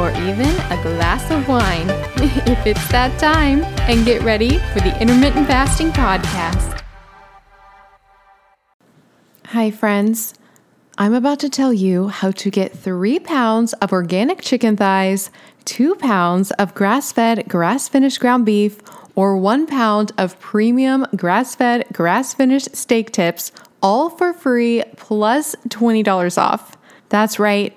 or even a glass of wine if it's that time, and get ready for the Intermittent Fasting Podcast. Hi, friends. I'm about to tell you how to get three pounds of organic chicken thighs, two pounds of grass fed, grass finished ground beef, or one pound of premium grass fed, grass finished steak tips, all for free plus $20 off. That's right.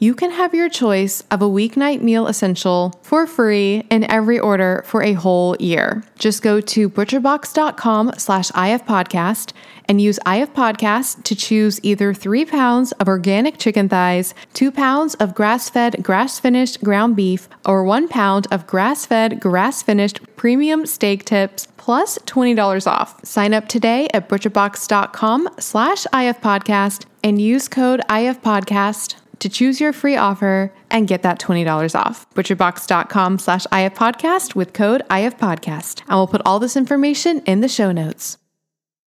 you can have your choice of a weeknight meal essential for free in every order for a whole year. Just go to butcherbox.com slash ifpodcast and use ifpodcast to choose either three pounds of organic chicken thighs, two pounds of grass-fed, grass-finished ground beef, or one pound of grass-fed, grass-finished premium steak tips plus $20 off. Sign up today at butcherbox.com slash ifpodcast and use code ifpodcast to choose your free offer and get that $20 off. Butcherbox.com slash ifpodcast with code ifpodcast. And we'll put all this information in the show notes.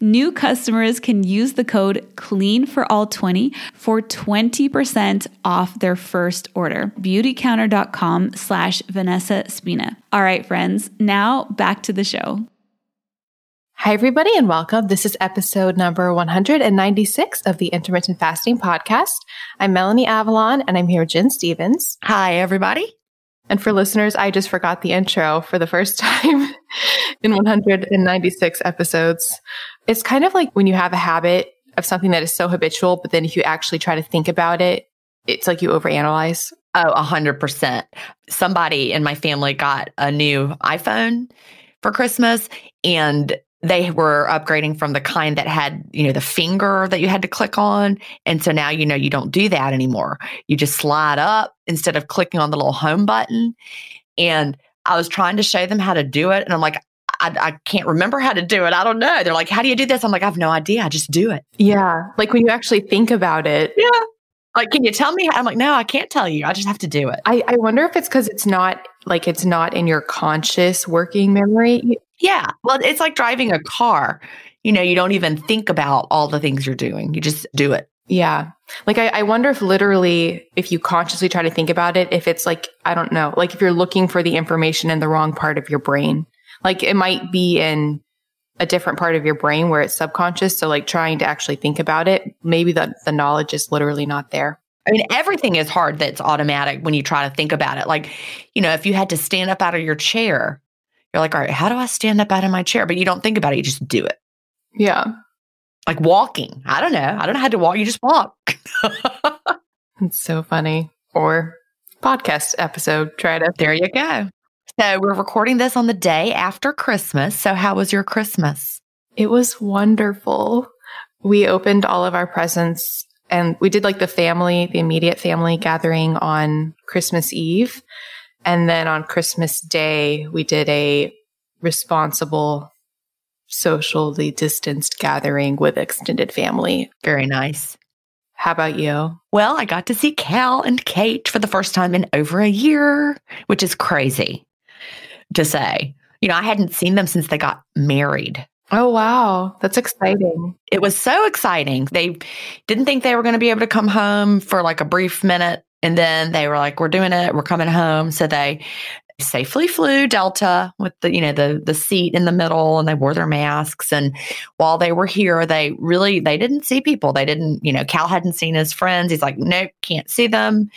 New customers can use the code CLEAN for all 20 for 20% off their first order. Beautycounter.com slash Vanessa Spina. All right, friends, now back to the show. Hi, everybody, and welcome. This is episode number 196 of the Intermittent Fasting Podcast. I'm Melanie Avalon, and I'm here with Gin Stephens. Hi, everybody. And for listeners, I just forgot the intro for the first time in 196 episodes. It's kind of like when you have a habit of something that is so habitual, but then if you actually try to think about it, it's like you overanalyze. Oh, a hundred percent. Somebody in my family got a new iPhone for Christmas and they were upgrading from the kind that had, you know, the finger that you had to click on. And so now, you know, you don't do that anymore. You just slide up instead of clicking on the little home button. And I was trying to show them how to do it. And I'm like, I, I, can't remember how to do it. I don't know. They're like, how do you do this? I'm like, I have no idea. I just do it. Yeah. Like when you actually think about it. Yeah. Like, can you tell me? I'm like, no, I can't tell you. I just have to do it. I, I wonder if it's because it's not like it's not in your conscious working memory. Yeah. Well, it's like driving a car. You know, you don't even think about all the things you're doing, you just do it. Yeah. Like, I, I wonder if literally, if you consciously try to think about it, if it's like, I don't know, like if you're looking for the information in the wrong part of your brain, like it might be in a different part of your brain where it's subconscious. So, like trying to actually think about it, maybe the, the knowledge is literally not there. I mean, everything is hard that's automatic when you try to think about it. Like, you know, if you had to stand up out of your chair, you're like, all right, how do I stand up out of my chair? But you don't think about it, you just do it. Yeah. Like walking. I don't know. I don't know how to walk. You just walk. it's so funny. Or podcast episode. Try to. There you go. So we're recording this on the day after Christmas. So how was your Christmas? It was wonderful. We opened all of our presents and we did like the family, the immediate family gathering on Christmas Eve. And then on Christmas Day, we did a responsible, socially distanced gathering with extended family. Very nice. How about you? Well, I got to see Cal and Kate for the first time in over a year, which is crazy to say. You know, I hadn't seen them since they got married. Oh, wow. That's exciting. It was so exciting. They didn't think they were going to be able to come home for like a brief minute. And then they were like, we're doing it. We're coming home. So they safely flew Delta with the, you know, the, the seat in the middle and they wore their masks. And while they were here, they really, they didn't see people. They didn't, you know, Cal hadn't seen his friends. He's like, nope, can't see them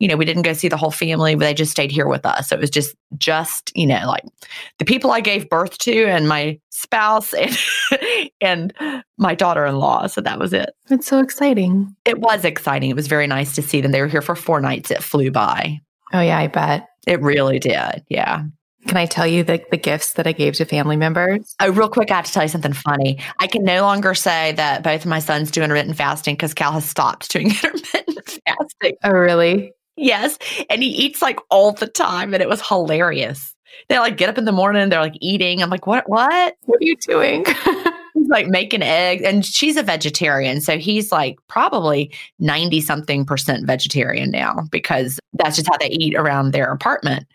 you know, we didn't go see the whole family, but they just stayed here with us. So it was just, just, you know, like the people I gave birth to and my spouse and, and my daughter in law. So that was it. It's so exciting. It was exciting. It was very nice to see them. They were here for four nights. It flew by. Oh, yeah, I bet. It really did. Yeah. Can I tell you the, the gifts that I gave to family members? Oh, real quick, I have to tell you something funny. I can no longer say that both of my sons do intermittent fasting because Cal has stopped doing intermittent fasting. Oh, really? Yes. And he eats like all the time. And it was hilarious. They like get up in the morning, they're like eating. I'm like, what what? What are you doing? he's like making eggs and she's a vegetarian so he's like probably 90 something percent vegetarian now because that's just how they eat around their apartment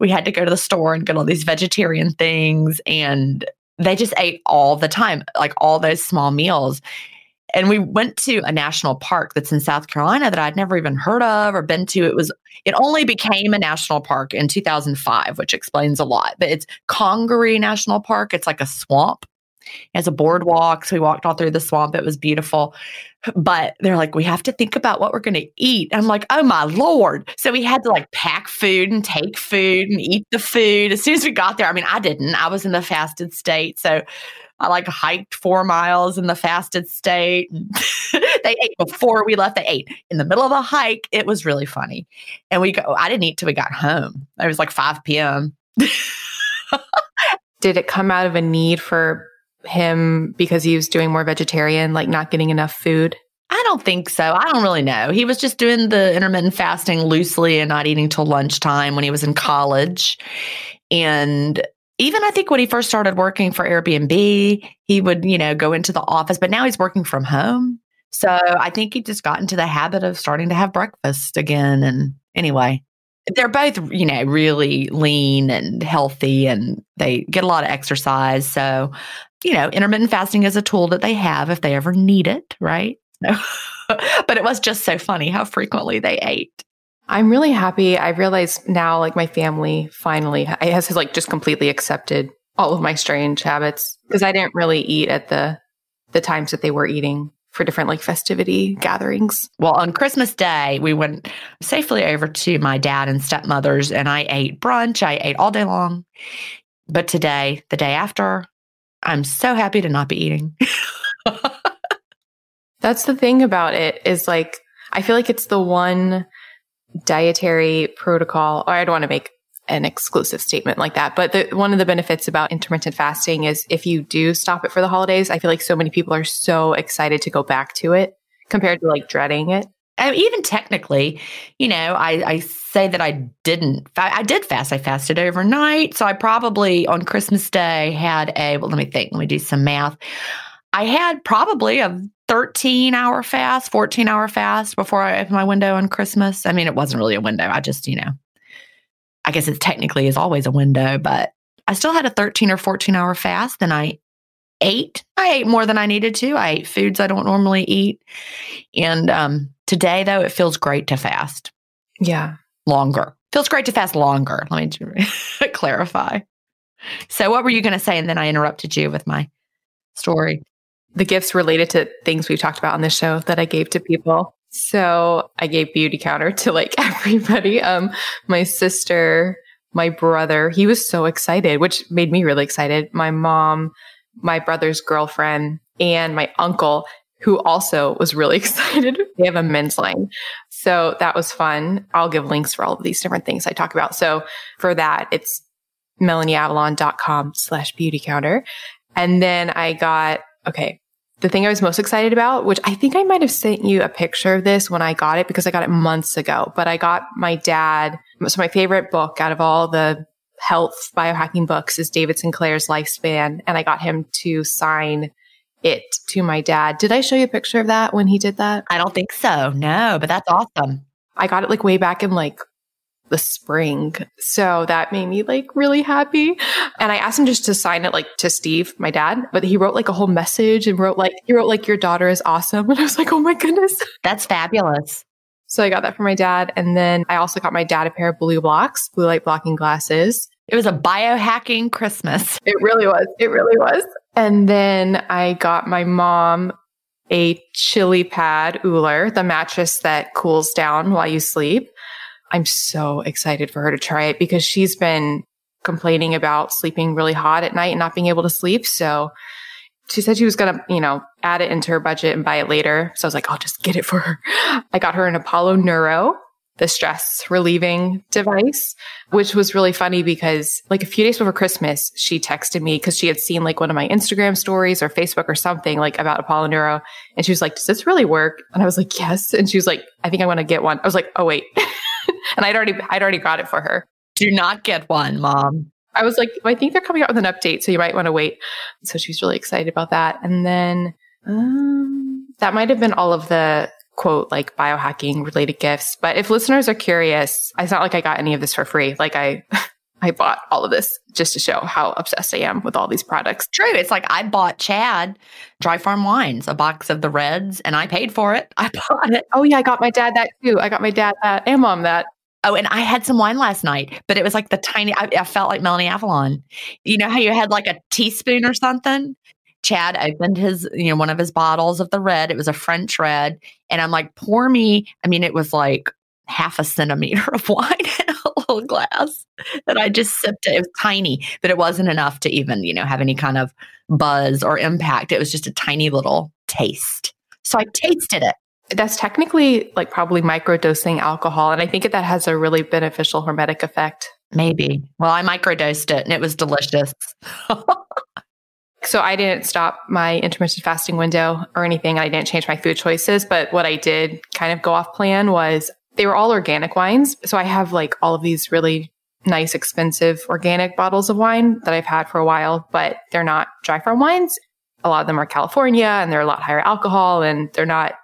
we had to go to the store and get all these vegetarian things and they just ate all the time like all those small meals and we went to a national park that's in South Carolina that I'd never even heard of or been to. It was it only became a national park in 2005, which explains a lot. But it's Congaree National Park. It's like a swamp. It has a boardwalk. So we walked all through the swamp. It was beautiful. But they're like, we have to think about what we're going to eat. I'm like, oh my Lord. So we had to like pack food and take food and eat the food as soon as we got there. I mean, I didn't. I was in the fasted state. So I like hiked four miles in the fasted state. they ate before we left. They ate in the middle of the hike. It was really funny. And we go, I didn't eat till we got home. It was like 5 p.m. Did it come out of a need for him because he was doing more vegetarian, like not getting enough food? I don't think so. I don't really know. He was just doing the intermittent fasting loosely and not eating till lunchtime when he was in college. And even I think when he first started working for Airbnb, he would, you know, go into the office, but now he's working from home. So I think he just got into the habit of starting to have breakfast again. And anyway, they're both, you know, really lean and healthy and they get a lot of exercise. So, you know, intermittent fasting is a tool that they have if they ever need it, right? So, but it was just so funny how frequently they ate. I'm really happy. I realize now, like my family finally has like just completely accepted all of my strange habits because I didn't really eat at the the times that they were eating for different like festivity gatherings. Well, on Christmas Day, we went safely over to my dad and stepmother's, and I ate brunch. I ate all day long. But today, the day after, I'm so happy to not be eating. That's the thing about it is like I feel like it's the one dietary protocol, or I don't want to make an exclusive statement like that. But the, one of the benefits about intermittent fasting is if you do stop it for the holidays, I feel like so many people are so excited to go back to it compared to like dreading it. And even technically, you know, I, I say that I didn't, I did fast. I fasted overnight. So I probably on Christmas Day had a, well, let me think, let me do some math. I had probably a 13 hour fast, 14 hour fast before I opened my window on Christmas. I mean, it wasn't really a window. I just, you know, I guess it technically is always a window, but I still had a 13 or 14 hour fast. Then I ate. I ate more than I needed to. I ate foods I don't normally eat. And um, today, though, it feels great to fast. Yeah. Longer. Feels great to fast longer. Let me clarify. So, what were you going to say? And then I interrupted you with my story the gifts related to things we've talked about on the show that I gave to people. So I gave Beautycounter to like everybody. Um, my sister, my brother, he was so excited, which made me really excited. My mom, my brother's girlfriend, and my uncle, who also was really excited. They have a men's line. So that was fun. I'll give links for all of these different things I talk about. So for that, it's melanieavalon.com slash beautycounter. And then I got, okay, the thing I was most excited about, which I think I might have sent you a picture of this when I got it because I got it months ago, but I got my dad. So my favorite book out of all the health biohacking books is David Sinclair's Lifespan. And I got him to sign it to my dad. Did I show you a picture of that when he did that? I don't think so. No, but that's awesome. I got it like way back in like the spring. So that made me like really happy. And I asked him just to sign it like to Steve, my dad, but he wrote like a whole message and wrote like, he wrote like, your daughter is awesome. And I was like, oh my goodness. That's fabulous. So I got that for my dad. And then I also got my dad a pair of BLUblox, blue light blocking glasses. It was a biohacking Christmas. It really was. It really was. And then I got my mom a Chilipad Ooler, the mattress that cools down while you sleep. I'm so excited for her to try it because she's been complaining about sleeping really hot at night and not being able to sleep. So she said she was going to, you know, add it into her budget and buy it later. So I was like, I'll just get it for her. I got her an Apollo Neuro, the stress relieving device, which was really funny because like a few days before Christmas, she texted me because she had seen like one of my Instagram stories or Facebook or something like about Apollo Neuro. And she was like, does this really work? And I was like, yes. And she was like, I think I want to get one. I was like, oh, wait. and I'd already, I'd already got it for her. Do not get one, mom. I was like, I think they're coming out with an update, so you might want to wait. So she's really excited about that. And then um, that might have been all of the quote like biohacking related gifts. But if listeners are curious, it's not like I got any of this for free. Like I I bought all of this just to show how obsessed I am with all these products. True. It's like I bought Chad Dry Farm Wines, a box of the reds, and I paid for it. I bought it. Oh yeah, I got my dad that too. I got my dad that and mom that. Oh, and I had some wine last night, but it was like the tiny, I, I, felt like Melanie Avalon. You know how you had like a teaspoon or something? Chad opened his, you know, one of his bottles of the red. It was a French red. And I'm like, pour me. I mean, it was like half a centimeter of wine little glass that I just sipped it. It was tiny, but it wasn't enough to even, you know, have any kind of buzz or impact. It was just a tiny little taste. So I tasted it that's technically like probably microdosing alcohol. And I think that has a really beneficial hormetic effect. Maybe. Well, I microdosed it and it was delicious. so I didn't stop my intermittent fasting window or anything. I didn't change my food choices. But what I did kind of go off plan was they were all organic wines. So I have like all of these really nice, expensive organic bottles of wine that I've had for a while, but they're not dry farm wines. A lot of them are California and they're a lot higher alcohol and they're not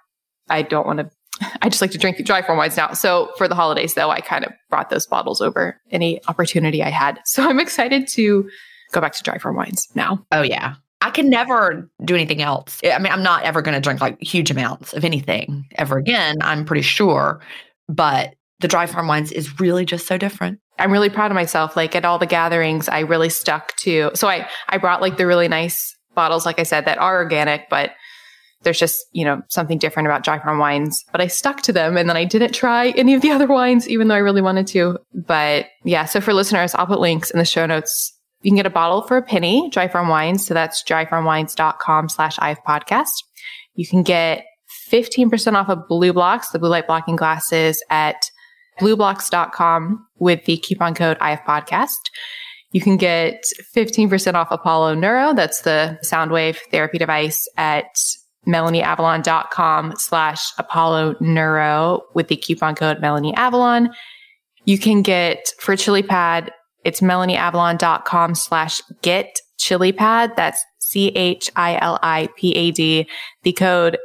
I don't want to. I just like to drink dry farm wines now. So for the holidays, though, I kind of brought those bottles over any opportunity I had. So I'm excited to go back to dry farm wines now. Oh yeah, I can never do anything else. I mean, I'm not ever going to drink like huge amounts of anything ever again. I'm pretty sure, but the dry farm wines is really just so different. I'm really proud of myself. Like at all the gatherings, I really stuck to. So I I brought like the really nice bottles, like I said, that are organic, but there's just, you know, something different about dry farm wines, but I stuck to them and then I didn't try any of the other wines, even though I really wanted to. But yeah, so for listeners, I'll put links in the show notes. You can get a bottle for a penny, dry farm wines. So that's dryfarmwines.com slash IF podcast. You can get 15% off of BLUblox, the blue light blocking glasses at blublox.com with the coupon code IF podcast. You can get 15% off Apollo Neuro. That's the sound wave therapy device at melanieavalon.com slash Apollo Neuro with the coupon code Melanie Avalon. You can get for Chilipad, it's melanieavalon.com slash get chili pad. That's C H I L I P A D. The code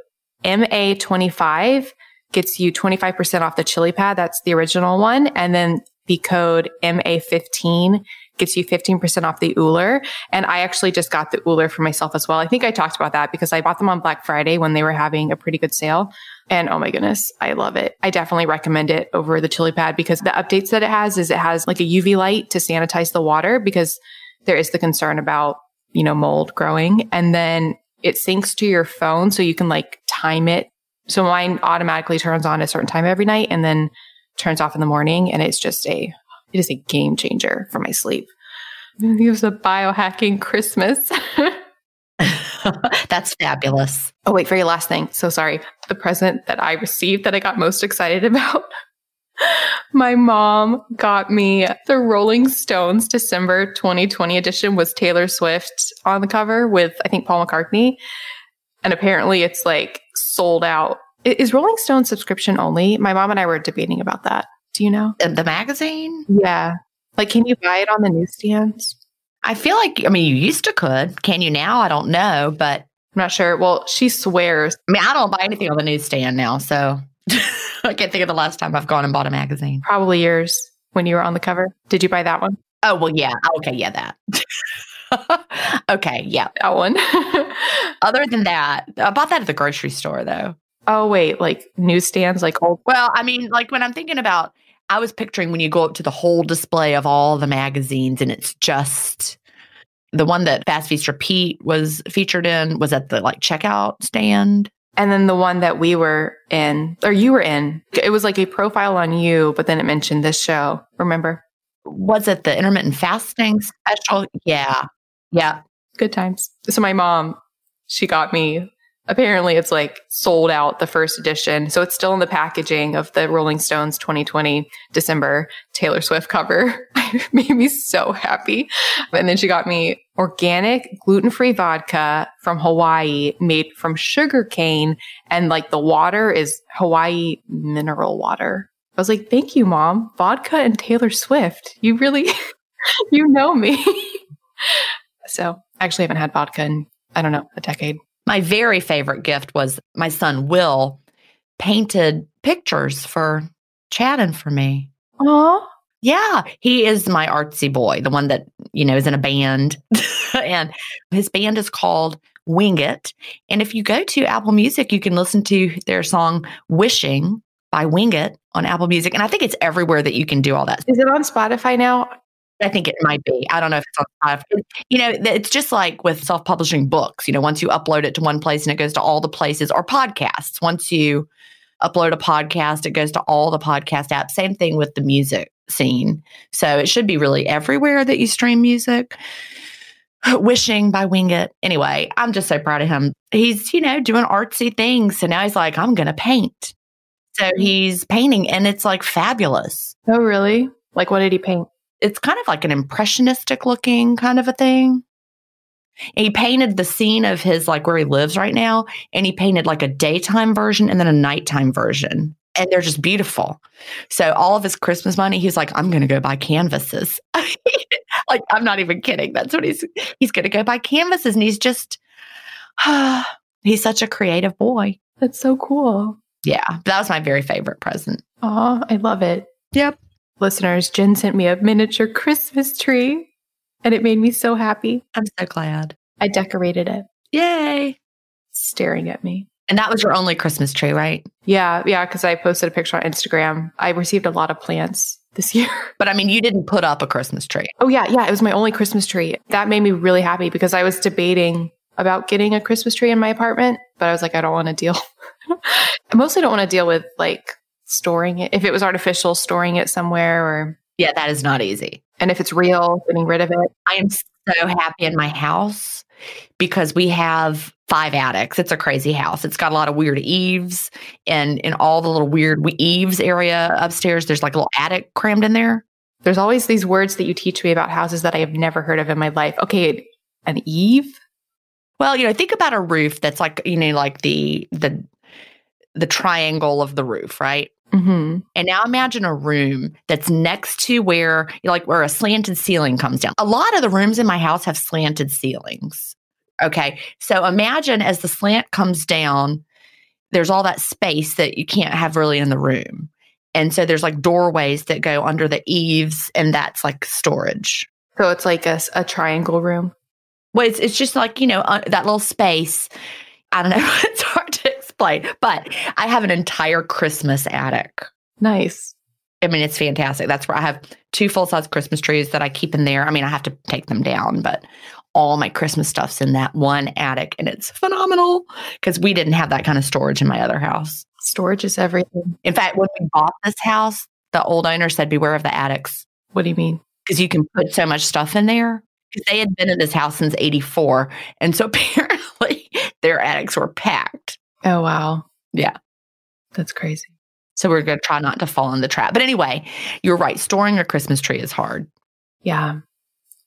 MA25 gets you 25% off the Chilipad. That's the original one. And then the code MA15 gets you 15% off the Ooler. And I actually just got the Ooler for myself as well. I think I talked about that because I bought them on Black Friday when they were having a pretty good sale. And oh my goodness, I love it. I definitely recommend it over the Chilipad because the updates that it has is it has like a UV light to sanitize the water because there is the concern about, you know, mold growing. And then it syncs to your phone so you can like time it. So mine automatically turns on a certain time every night and then turns off in the morning. And it's just a it is a game changer for my sleep. It was a biohacking Christmas. That's fabulous. Oh, wait, for your last thing. So sorry. The present that I received that I got most excited about. My mom got me the Rolling Stones December 2020 edition was Taylor Swift on the cover with I think Paul McCartney. And apparently it's like sold out. Is Rolling Stone subscription only? My mom and I were debating about that. Do you know? Uh, the magazine? Yeah. Like, can you buy it on the newsstands? I feel like, I mean, you used to could. Can you now? I don't know, but I'm not sure. Well, she swears. I mean, I don't buy anything on the newsstand now. So I can't think of the last time I've gone and bought a magazine. Probably yours when you were on the cover. Did you buy that one? Oh, well, yeah. Okay. Yeah, that. okay. Yeah. That one. Other than that, I bought that at the grocery store, though. Oh, wait. Like newsstands, like old. Well, I mean, like when I'm thinking about I was picturing when you go up to the whole display of all the magazines and it's just the one that Fast Feast Repeat was featured in was at the like checkout stand. And then the one that we were in, or you were in, it was like a profile on you, but then it mentioned this show. Remember? Was it the intermittent fasting special? Yeah. Yeah. Good times. So my mom, she got me apparently it's like sold out the first edition. So it's still in the packaging of the Rolling Stones 2020 December Taylor Swift cover. it made me so happy. And then she got me organic gluten free vodka from Hawaii made from sugar cane. And like the water is Hawaii mineral water. I was like, thank you, mom. Vodka and Taylor Swift. You really, you know me. so I actually haven't had vodka in, I don't know, a decade. My very favorite gift was my son Will painted pictures for Chad and for me. Aw. Yeah, he is my artsy boy, the one that, you know, is in a band. and his band is called Wing It. And if you go to Apple Music, you can listen to their song Wishing by Wing It on Apple Music. And I think it's everywhere that you can do all that. Is it on Spotify now? I think it might be. I don't know if it's on Spotify. You know, it's just like with self publishing books. You know, once you upload it to one place and it goes to all the places, or podcasts. Once you upload a podcast, it goes to all the podcast apps. Same thing with the music scene. So it should be really everywhere that you stream music. Wishing by Wing It. Anyway, I'm just so proud of him. He's, you know, doing artsy things. So now he's like, I'm going to paint. So mm-hmm. he's painting and it's like fabulous. Oh, really? Like, what did he paint? It's kind of like an impressionistic looking kind of a thing. And he painted the scene of his like where he lives right now, and he painted like a daytime version and then a nighttime version. And they're just beautiful. So all of his Christmas money, he's like, I'm gonna go buy canvases. like, I'm not even kidding. That's what he's he's gonna go buy canvases. And he's just he's such a creative boy. That's so cool. Yeah. That was my very favorite present. Oh, I love it. Yep listeners, Gin sent me a miniature Christmas tree and it made me so happy. I'm so glad. I decorated it. Yay. Staring at me. And that was your only Christmas tree, right? Yeah, yeah, because I posted a picture on Instagram. I received a lot of plants this year. But I mean, you didn't put up a Christmas tree. Oh, yeah, yeah. It was my only Christmas tree. That made me really happy because I was debating about getting a Christmas tree in my apartment, but I was like, I don't want to deal. I mostly don't want to deal with like storing it. If it was artificial, storing it somewhere or Yeah, that is not easy. And if it's real, getting rid of it. I am so happy in my house because we have five attics. It's a crazy house. It's got a lot of weird eaves and in all the little weird eaves area upstairs, there's like a little attic crammed in there. There's always these words that you teach me about houses that I have never heard of in my life. Okay, an eave? Well, you know, think about a roof that's like, you know, like the the the triangle of the roof, right? Mm-hmm. And now imagine a room that's next to where, like, where a slanted ceiling comes down. A lot of the rooms in my house have slanted ceilings. Okay. So imagine as the slant comes down, there's all that space that you can't have really in the room. And so there's like doorways that go under the eaves, and that's like storage. So it's like a, a triangle room. Well, it's, it's just like, you know, uh, that little space. I don't know. it's hard to but I have an entire Christmas attic. Nice. I mean, it's fantastic. That's where I have two full size Christmas trees that I keep in there. I mean, I have to take them down, but all my Christmas stuff's in that one attic and it's phenomenal because we didn't have that kind of storage in my other house. Storage is everything. In fact, when we bought this house, the old owner said, Beware of the attics. What do you mean? Because you can put so much stuff in there. Because they had been in this house since 84. And so apparently their attics were packed. Oh, wow. Yeah. That's crazy. So we're going to try not to fall in the trap. But anyway, you're right. Storing a Christmas tree is hard. Yeah.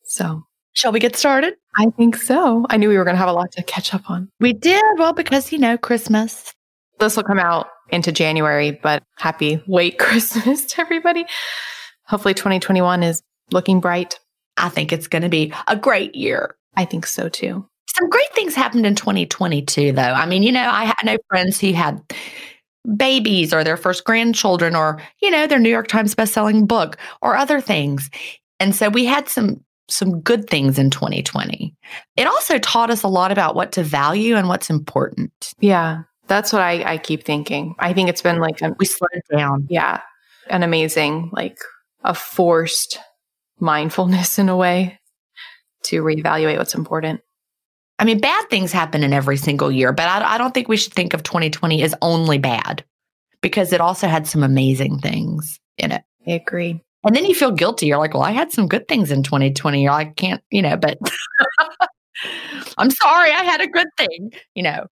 So, shall we get started? I think so. I knew we were going to have a lot to catch up on. We did. Well, because, you know, Christmas. This will come out into January, but happy late Christmas to everybody. Hopefully, 2021 is looking bright. I think it's going to be a great year. I think so too some great things happened in 2022, though. I mean, you know, I, know friends who had babies or their first grandchildren or, you know, their New York Times bestselling book or other things. And so we had some some good things in 2020. It also taught us a lot about what to value and what's important. Yeah. That's what I, I keep thinking. I think it's been like a, we slowed down. Yeah. An amazing, like a forced mindfulness in a way to reevaluate what's important. I mean, bad things happen in every single year, but I, I don't think we should think of 2020 as only bad because it also had some amazing things in it. I agree. And then you feel guilty. You're like, well, I had some good things in 2020. I can't, you know, but I'm sorry, I had a good thing, you know.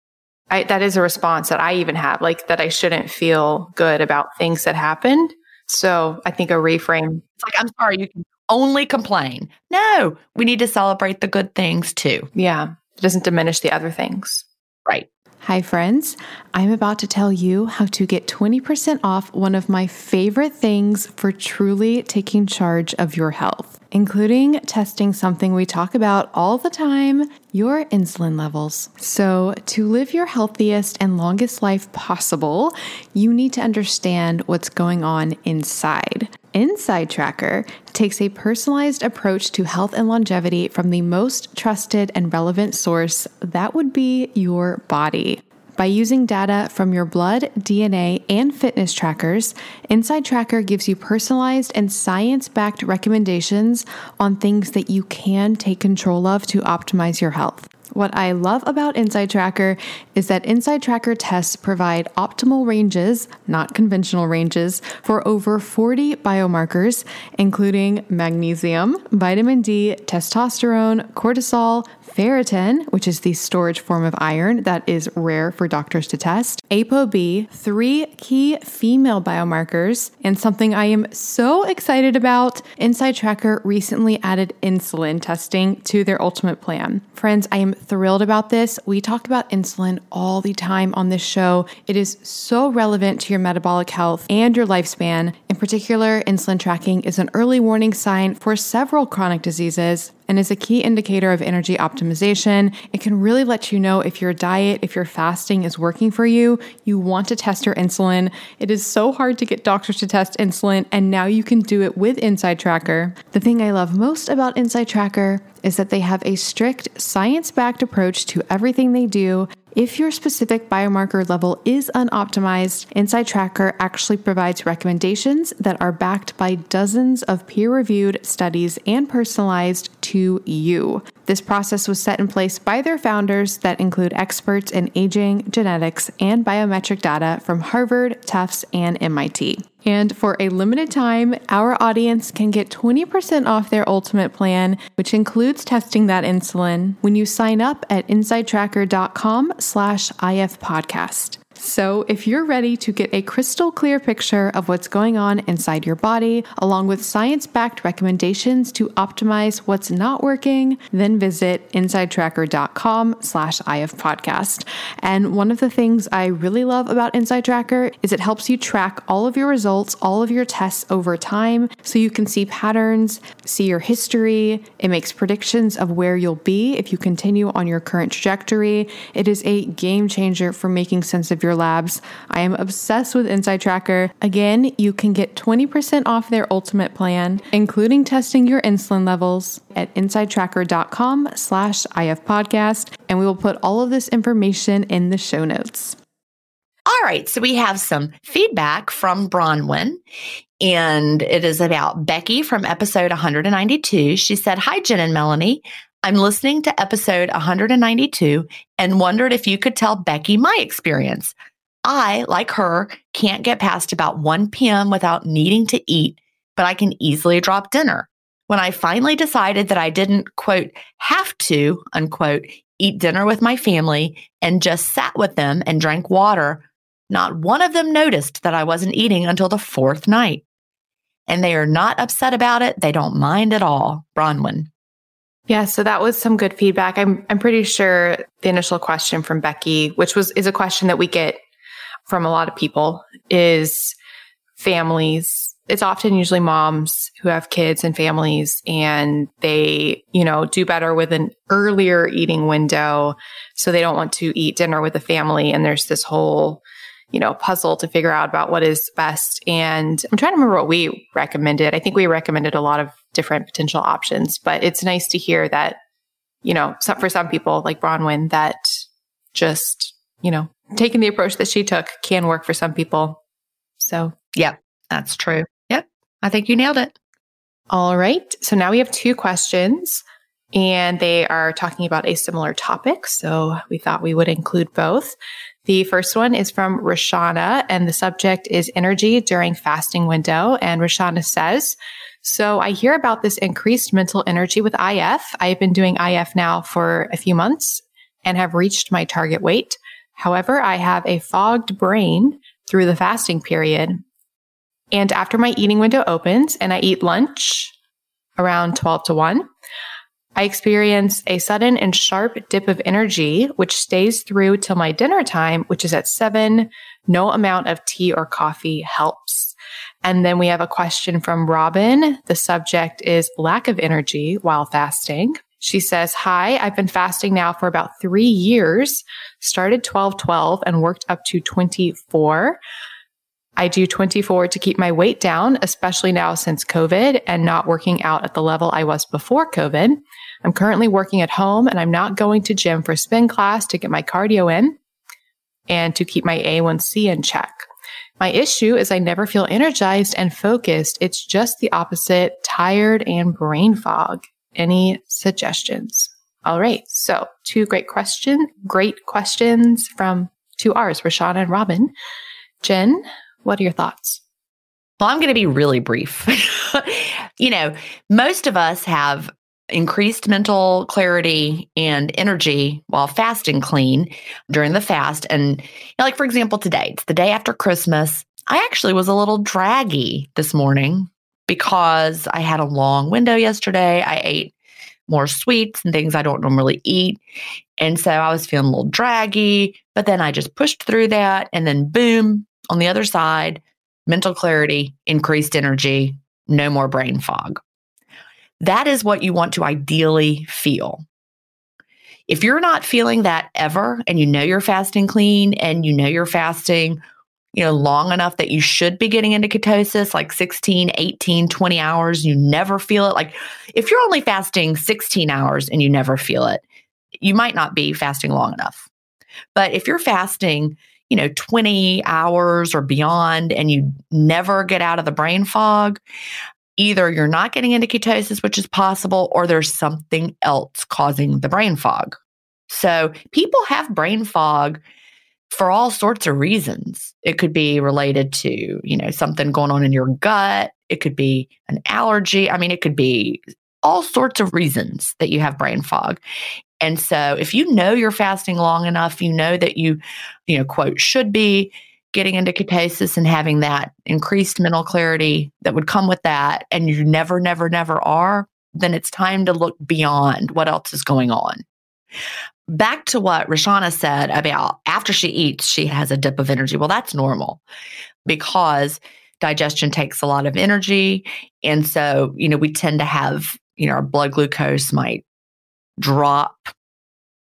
I, that is a response that I even have, like that I shouldn't feel good about things that happened. So I think a reframe. It's like, I'm sorry, you can only complain. No, we need to celebrate the good things too. Yeah. It doesn't diminish the other things. Right. Hi, friends. I'm about to tell you how to get 20% off one of my favorite things for truly taking charge of your health, including testing something we talk about all the time your insulin levels. So, to live your healthiest and longest life possible, you need to understand what's going on inside. Inside Tracker takes a personalized approach to health and longevity from the most trusted and relevant source that would be your body. By using data from your blood, DNA, and fitness trackers, Inside Tracker gives you personalized and science backed recommendations on things that you can take control of to optimize your health. What I love about Inside Tracker is that Inside Tracker tests provide optimal ranges, not conventional ranges, for over 40 biomarkers, including magnesium, vitamin D, testosterone, cortisol, ferritin, which is the storage form of iron that is rare for doctors to test, ApoB, three key female biomarkers, and something I am so excited about Inside Tracker recently added insulin testing to their ultimate plan. Friends, I am thrilled about this. We talk about insulin all the time on this show. It is so relevant to your metabolic health and your lifespan. In particular, insulin tracking is an early warning sign for several chronic diseases and is a key indicator of energy optimization. It can really let you know if your diet, if your fasting is working for you. You want to test your insulin. It is so hard to get doctors to test insulin, and now you can do it with Inside Tracker. The thing I love most about Inside Tracker is that they have a strict science backed approach to everything they do. If your specific biomarker level is unoptimized, Inside Tracker actually provides recommendations that are backed by dozens of peer reviewed studies and personalized to you. This process was set in place by their founders that include experts in aging, genetics, and biometric data from Harvard, Tufts, and MIT. And for a limited time, our audience can get 20% off their ultimate plan, which includes testing that insulin when you sign up at insidetracker.com slash ifpodcast. So, if you're ready to get a crystal clear picture of what's going on inside your body, along with science backed recommendations to optimize what's not working, then visit insidetracker.com slash ifpodcast. And one of the things I really love about Inside Tracker is it helps you track all of your results, all of your tests over time, so you can see patterns, see your history. It makes predictions of where you'll be if you continue on your current trajectory. It is a game changer for making sense of your labs. I am obsessed with Inside Tracker. Again, you can get 20% off their ultimate plan, including testing your insulin levels at insidetracker.com slash ifpodcast, and we will put all of this information in the show notes. All right, so we have some feedback from Bronwyn, and it is about Becky from episode 192. She said, Hi, Gin and Melanie. I'm listening to episode 192 and wondered if you could tell Becky my experience. I, like her, can't get past about 1 p.m. without needing to eat, but I can easily drop dinner. When I finally decided that I didn't, quote, have to, unquote, eat dinner with my family and just sat with them and drank water, not one of them noticed that I wasn't eating until the fourth night. And they are not upset about it. They don't mind at all. Bronwyn. Yeah, so that was some good feedback. I'm I'm pretty sure the initial question from Becky, which was is a question that we get from a lot of people, is families. It's often usually moms who have kids and families and they, you know, do better with an earlier eating window. So they don't want to eat dinner with the family. And there's this whole, you know, puzzle to figure out about what is best. And I'm trying to remember what we recommended. I think we recommended a lot of different potential options. But it's nice to hear that, you know, some, for some people like Bronwyn, that just, you know, taking the approach that she took can work for some people. So, yep, that's true. Yep. I think you nailed it. All right. So now we have two questions. and they are talking about a similar topic. So we thought we would include both. The first one is from Rachanna, and the subject is energy during fasting window. And Rachanna says, so I hear about this increased mental energy with IF. I've been doing IF now for a few months and have reached my target weight. However, I have a fogged brain through the fasting period. And after my eating window opens and I eat lunch around 12 to 1, I experience a sudden and sharp dip of energy, which stays through till my dinner time, which is at seven. No amount of tea or coffee helps. And then we have a question from Robin. The subject is lack of energy while fasting. She says, Hi, I've been fasting now for about three years, started 12 12 and worked up to 24. I do 24 to keep my weight down, especially now since COVID and not working out at the level I was before COVID. I'm currently working at home and I'm not going to gym for spin class to get my cardio in and to keep my A1C in check. My issue is I never feel energized and focused. It's just the opposite, tired and brain fog. Any suggestions? All right. So two great question, great questions from two R's, Rachanna and Robin. Gin, what are your thoughts? Well, I'm going to be really brief. you know, most of us have increased mental clarity and energy while fasting clean during the fast. And you know, like, for example, today, it's the day after Christmas. I actually was a little draggy this morning because I had a long window yesterday. I ate more sweets and things I don't normally eat. And so I was feeling a little draggy, but then I just pushed through that. And then, boom, on the other side, mental clarity, increased energy, no more brain fog. That is what you want to ideally feel. If you're not feeling that ever and you know you're fasting clean and you know you're fasting, you know, long enough that you should be getting into ketosis like 16, 18, 20 hours, you never feel it. Like if you're only fasting 16 hours and you never feel it, you might not be fasting long enough. But if you're fasting, you know, 20 hours or beyond and you never get out of the brain fog, either you're not getting into ketosis, which is possible, or there's something else causing the brain fog. So people have brain fog for all sorts of reasons. It could be related to, you know, something going on in your gut. It could be an allergy. I mean, it could be all sorts of reasons that you have brain fog. And so if you know you're fasting long enough, you know that you, you know, quote, should be getting into ketosis and having that increased mental clarity that would come with that, and you never, never, never are, then it's time to look beyond what else is going on. Back to what Rachanna said about after she eats, she has a dip of energy. Well, that's normal because digestion takes a lot of energy. And so, you know, we tend to have, you know, our blood glucose might drop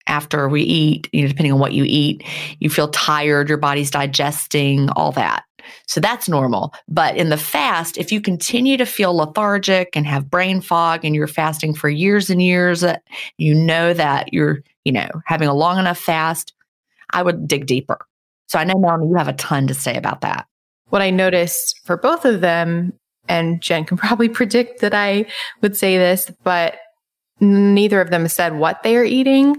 after we eat, you know, depending on what you eat, you feel tired, your body's digesting, all that. So that's normal. But in the fast, if you continue to feel lethargic and have brain fog and you're fasting for years and years, uh, you know that you're, you know, having a long enough fast, I would dig deeper. So I know, Melanie, you have a ton to say about that. What I noticed for both of them, and Gin can probably predict that I would say this, but neither of them said what they are eating.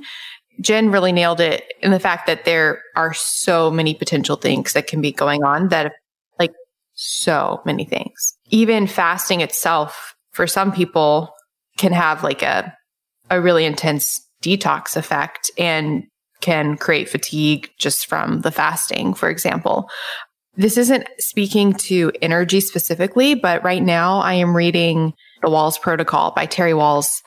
Gin really nailed it in the fact that there are so many potential things that can be going on that like so many things. Even fasting itself for some people can have like a a really intense detox effect and can create fatigue just from the fasting, for example. This isn't speaking to energy specifically, but right now I am reading The Wahls Protocol by Terry Wahls.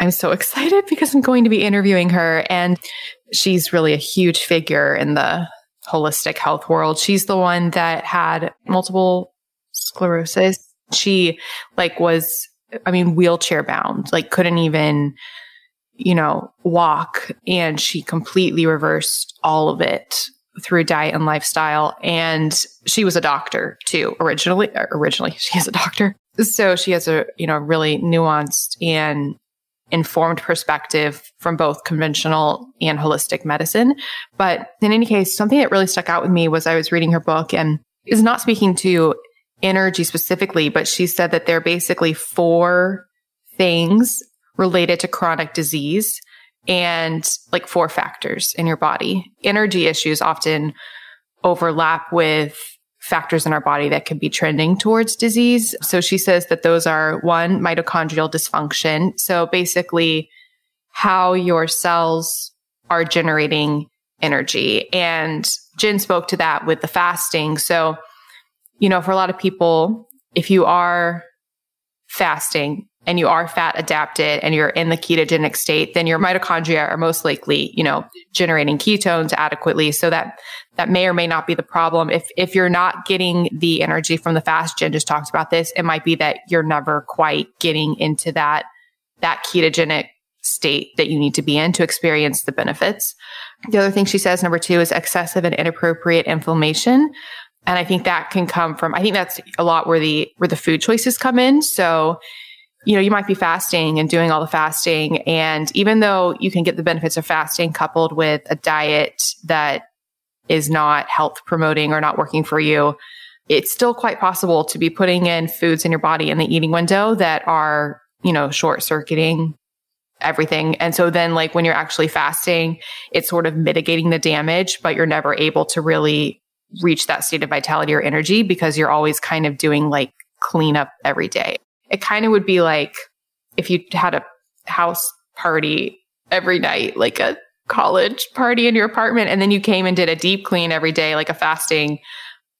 I'm so excited because I'm going to be interviewing her and she's really a huge figure in the holistic health world. She's the one that had multiple sclerosis. She like was, I mean, wheelchair bound, like couldn't even, you know, walk and she completely reversed all of it through diet and lifestyle. And she was a doctor too, originally, originally she is a doctor. So she has a, you know, really nuanced and informed perspective from both conventional and holistic medicine. But in any case, something that really stuck out with me was I was reading her book and is not speaking to energy specifically, but she said that there are basically four things related to chronic disease and like four factors in your body. Energy issues often overlap with factors in our body that could be trending towards disease. So she says that those are one, mitochondrial dysfunction. So basically, how your cells are generating energy. And Gin spoke to that with the fasting. So, you know, for a lot of people, if you are fasting and you are fat adapted and you're in the ketogenic state, then your mitochondria are most likely, you know, generating ketones adequately. So that that may or may not be the problem. If if you're not getting the energy from the fast, Gin just talked about this, it might be that you're never quite getting into that that ketogenic state that you need to be in to experience the benefits. The other thing she says, number two, is excessive and inappropriate inflammation. And I think that can come from, I think that's a lot where the, where the food choices come in. So, you know, you might be fasting and doing all the fasting. And even though you can get the benefits of fasting coupled with a diet that is not health promoting or not working for you, it's still quite possible to be putting in foods in your body in the eating window that are, you know, short circuiting everything. And so then like when you're actually fasting, it's sort of mitigating the damage, but you're never able to really reach that state of vitality or energy because you're always kind of doing like cleanup every day. It kind of would be like if you had a house party every night, like a college party in your apartment, and then you came and did a deep clean every day, like a fasting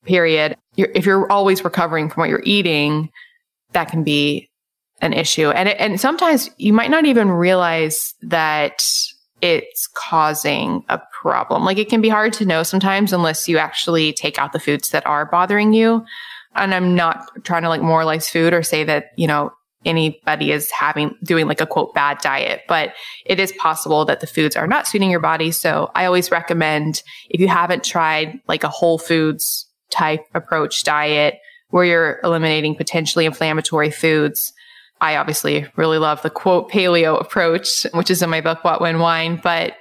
period. You're, if you're always recovering from what you're eating, that can be an issue. And, it, and sometimes you might not even realize that it's causing a problem. Like it can be hard to know sometimes unless you actually take out the foods that are bothering you. And I'm not trying to like moralize food or say that, you know, anybody is having doing like a quote bad diet, but it is possible that the foods are not suiting your body. So I always recommend if you haven't tried like a whole foods type approach diet where you're eliminating potentially inflammatory foods, I obviously really love the quote paleo approach, which is in my book, What When Wine, but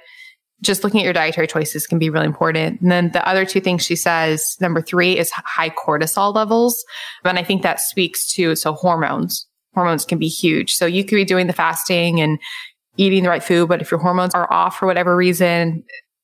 just looking at your dietary choices can be really important. And then the other two things she says, number three is high cortisol levels. And I think that speaks to, so hormones, hormones can be huge. So you could be doing the fasting and eating the right food, but if your hormones are off for whatever reason,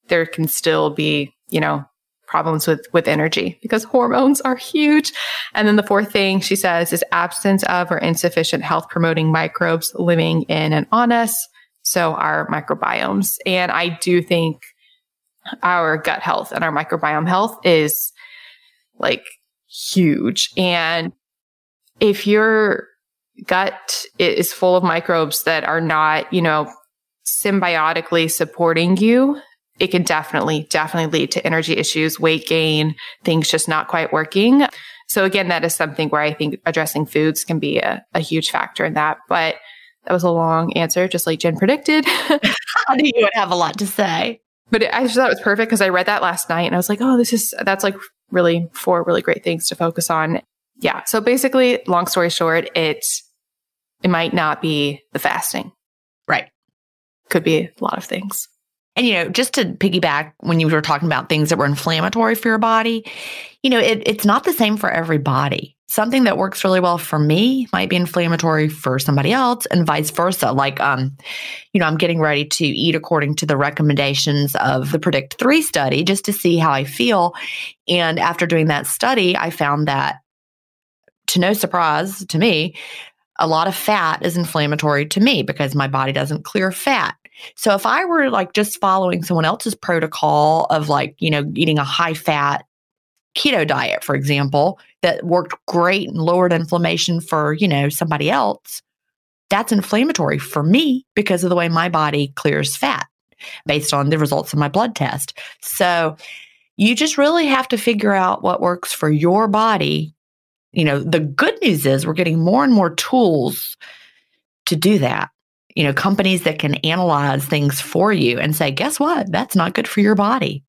there can still be, you know, problems with with energy because hormones are huge. And then the fourth thing she says is absence of or insufficient health promoting microbes living in and on us. So our microbiomes. And I do think our gut health and our microbiome health is like huge. And if your gut is full of microbes that are not, you know, symbiotically supporting you, it can definitely, definitely lead to energy issues, weight gain, things just not quite working. So again, that is something where I think addressing foods can be a, a huge factor in that. But that was a long answer, just like Gin predicted. I knew you would have a lot to say. But it, I just thought it was perfect because I read that last night and I was like, oh, this is, that's like really four really great things to focus on. Yeah. So basically, long story short, it, it might not be the fasting. Right. Could be a lot of things. And, you know, just to piggyback when you were talking about things that were inflammatory for your body, you know, it, it's not the same for every body. Something that works really well for me might be inflammatory for somebody else and vice versa. Like, um, you know, I'm getting ready to eat according to the recommendations of the Predict 3 study just to see how I feel. And after doing that study, I found that to no surprise to me, a lot of fat is inflammatory to me because my body doesn't clear fat. So if I were like just following someone else's protocol of like, you know, eating a high fat keto diet, for example, that worked great and lowered inflammation for, you know, somebody else, that's inflammatory for me because of the way my body clears fat based on the results of my blood test. So you just really have to figure out what works for your body. You know, the good news is we're getting more and more tools to do that you know, companies that can analyze things for you and say, guess what? That's not good for your body.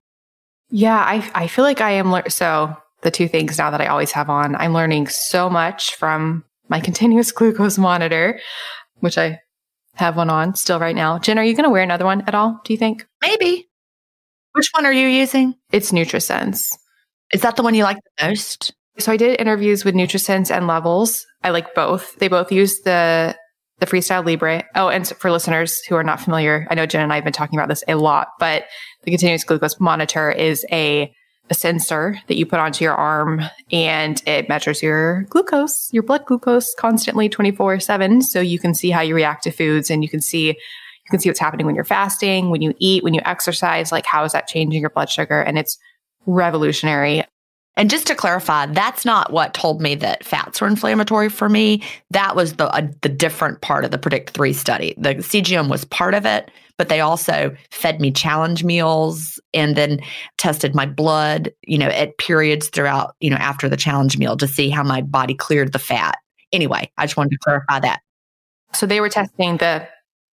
Yeah, I, I feel like I am. Le- so, the two things now that I always have on, I'm learning so much from my continuous glucose monitor, which I have one on still right now. Gin, are you going to wear another one at all? Do you think? Maybe. Which one are you using? It's NutriSense. Is that the one you like the most? So I did interviews with NutriSense and Levels. I like both. They both use the the Freestyle Libre. Oh, and for listeners who are not familiar, I know Gin and I have been talking about this a lot, but the continuous glucose monitor is a, a sensor that you put onto your arm and it measures your glucose, your blood glucose constantly 24 seven. So you can see how you react to foods and you can see, you can see what's happening when you're fasting, when you eat, when you exercise, like how is that changing your blood sugar? And it's revolutionary. And just to clarify, that's not what told me that fats were inflammatory for me. That was the uh, the different part of the Predict 3 study. The CGM was part of it, but they also fed me challenge meals and then tested my blood, you know, at periods throughout, you know, after the challenge meal to see how my body cleared the fat. Anyway, I just wanted to clarify that. So they were testing the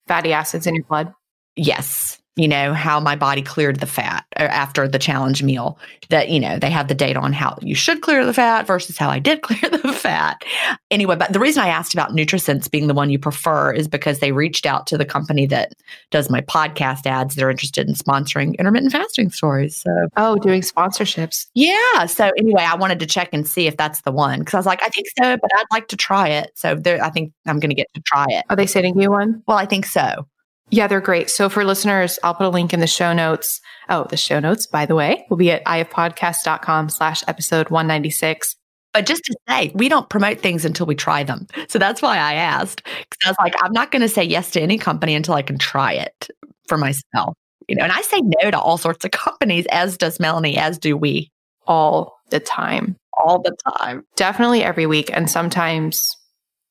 fatty acids in your blood? Yes you know, how my body cleared the fat uh, after the challenge meal. That, you know, they have the data on how you should clear the fat versus how I did clear the fat. Anyway, but the reason I asked about NutriSense being the one you prefer is because they reached out to the company that does my podcast ads. They're interested in sponsoring intermittent fasting stories. So, oh, doing sponsorships. Yeah. So, anyway, I wanted to check and see if that's the one because I was like, I think so, but I'd like to try it. So, I think I'm going to get to try it. Are they sending you one? Well, I think so. Yeah, they're great. So for listeners, I'll put a link in the show notes. Oh, the show notes, by the way, will be at ifpodcast.com slash episode 196. But just to say, we don't promote things until we try them. So that's why I asked. Because I was like, I'm not going to say yes to any company until I can try it for myself. You know, and I say no to all sorts of companies, as does Melanie, as do we. All the time. All the time. Definitely every week and sometimes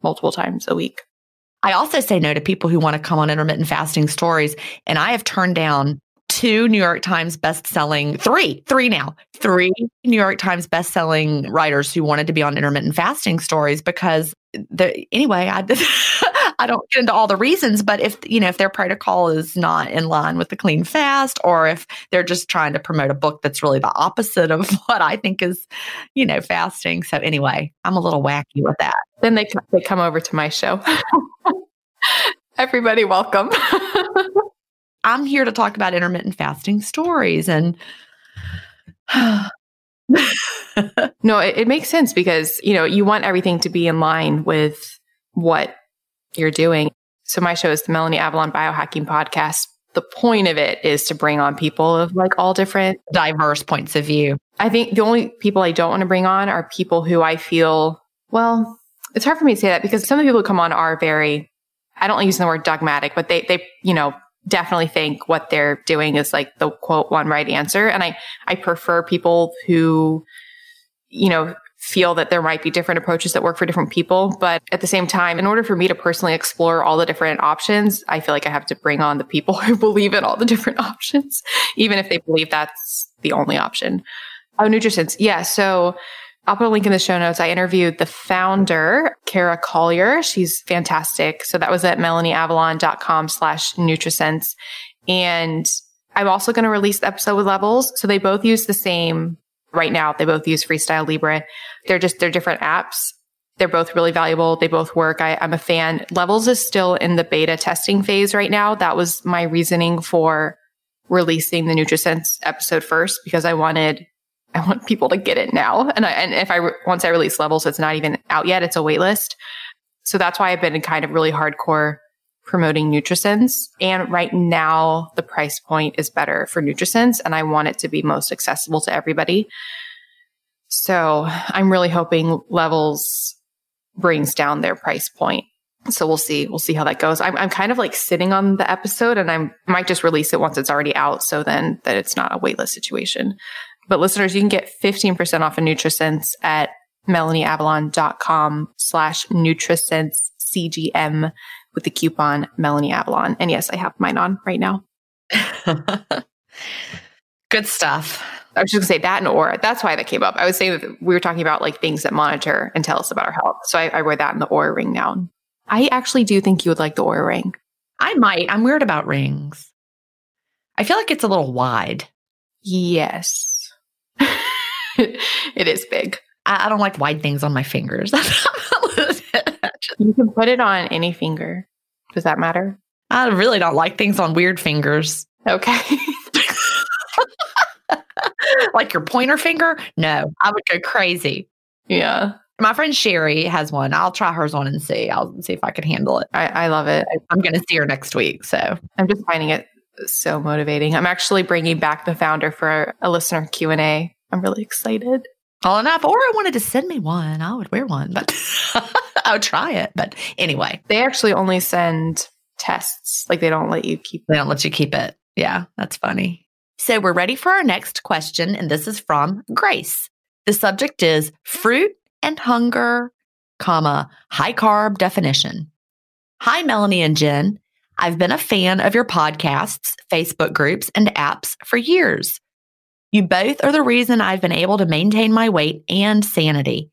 multiple times a week. I also say no to people who want to come on intermittent fasting stories. And I have turned down two New York Times best-selling, three, three now, three New York Times best-selling writers who wanted to be on intermittent fasting stories because the anyway, I I don't get into all the reasons, but if you know if their protocol is not in line with the clean fast, or if they're just trying to promote a book that's really the opposite of what I think is, you know, fasting. So anyway, I'm a little wacky with that. Then they they come over to my show. Everybody, welcome. I'm here to talk about intermittent fasting stories and. no, it, it, makes sense because, you know, you want everything to be in line with what you're doing. So my show is the Melanie Avalon Biohacking Podcast. The point of it is to bring on people of like all different diverse points of view. I think the only people I don't want to bring on are people who I feel, well, it's hard for me to say that because some of the people who come on are very, I don't use the word dogmatic, but they, they, you know, definitely think what they're doing is like the quote one right answer. And I, I prefer people who, you know, feel that there might be different approaches that work for different people. But at the same time, in order for me to personally explore all the different options, I feel like I have to bring on the people who believe in all the different options, even if they believe that's the only option. Oh, NutriSense. Yeah. So I'll put a link in the show notes. I interviewed the founder, Kara Collier. She's fantastic. So that was at melanieavalon.com slash NutriSense. And I'm also going to release the episode with levels. So they both use the same right now. They both use Freestyle Libre. They're just, they're different apps. They're both really valuable. They both work. I, I'm a fan. Levels is still in the beta testing phase right now. That was my reasoning for releasing the NutriSense episode first because I wanted I want people to get it now. And I, and if I, once I release levels, it's not even out yet. It's a wait list. So that's why I've been kind of really hardcore promoting NutriSense. And right now the price point is better for NutriSense and I want it to be most accessible to everybody. So I'm really hoping levels brings down their price point. So we'll see. We'll see how that goes. I'm, I'm kind of like sitting on the episode and I might just release it once it's already out. So then that it's not a waitlist situation. But listeners, you can get 15% off of NutriSense at melanieavalon.com slash NutriSense CGM with the coupon Melanie Avalon. And yes, I have mine on right now. Good stuff. I was just gonna say that and Oura. That's why that came up. I was saying that we were talking about like things that monitor and tell us about our health. So I, I wear that in the Oura ring now. I actually do think you would like the Oura ring. I might. I'm weird about rings. I feel like it's a little wide. Yes. it is big. I, I, don't like wide things on my fingers. you can put it on any finger. Does that matter? I really don't like things on weird fingers. Okay. like your pointer finger? No, I would go crazy. Yeah. My friend Sherry has one. I'll try hers on and see. I'll see if I can handle it. I, I love it. I'm going to see her next week. So I'm just finding it so motivating. I'm actually bringing back the founder for a listener Q&A. I'm really excited. All enough. Or I wanted to send me one. I would wear one, but I would try it. But anyway, They actually only send tests. Like they don't let you keep they don't let you keep it. Yeah, that's funny. So we're ready for our next question. And this is from Grace. The subject is fruit and hunger, comma, high carb definition. Hi, Melanie and Gin. I've been a fan of your podcasts, Facebook groups, and apps for years. You both are the reason I've been able to maintain my weight and sanity.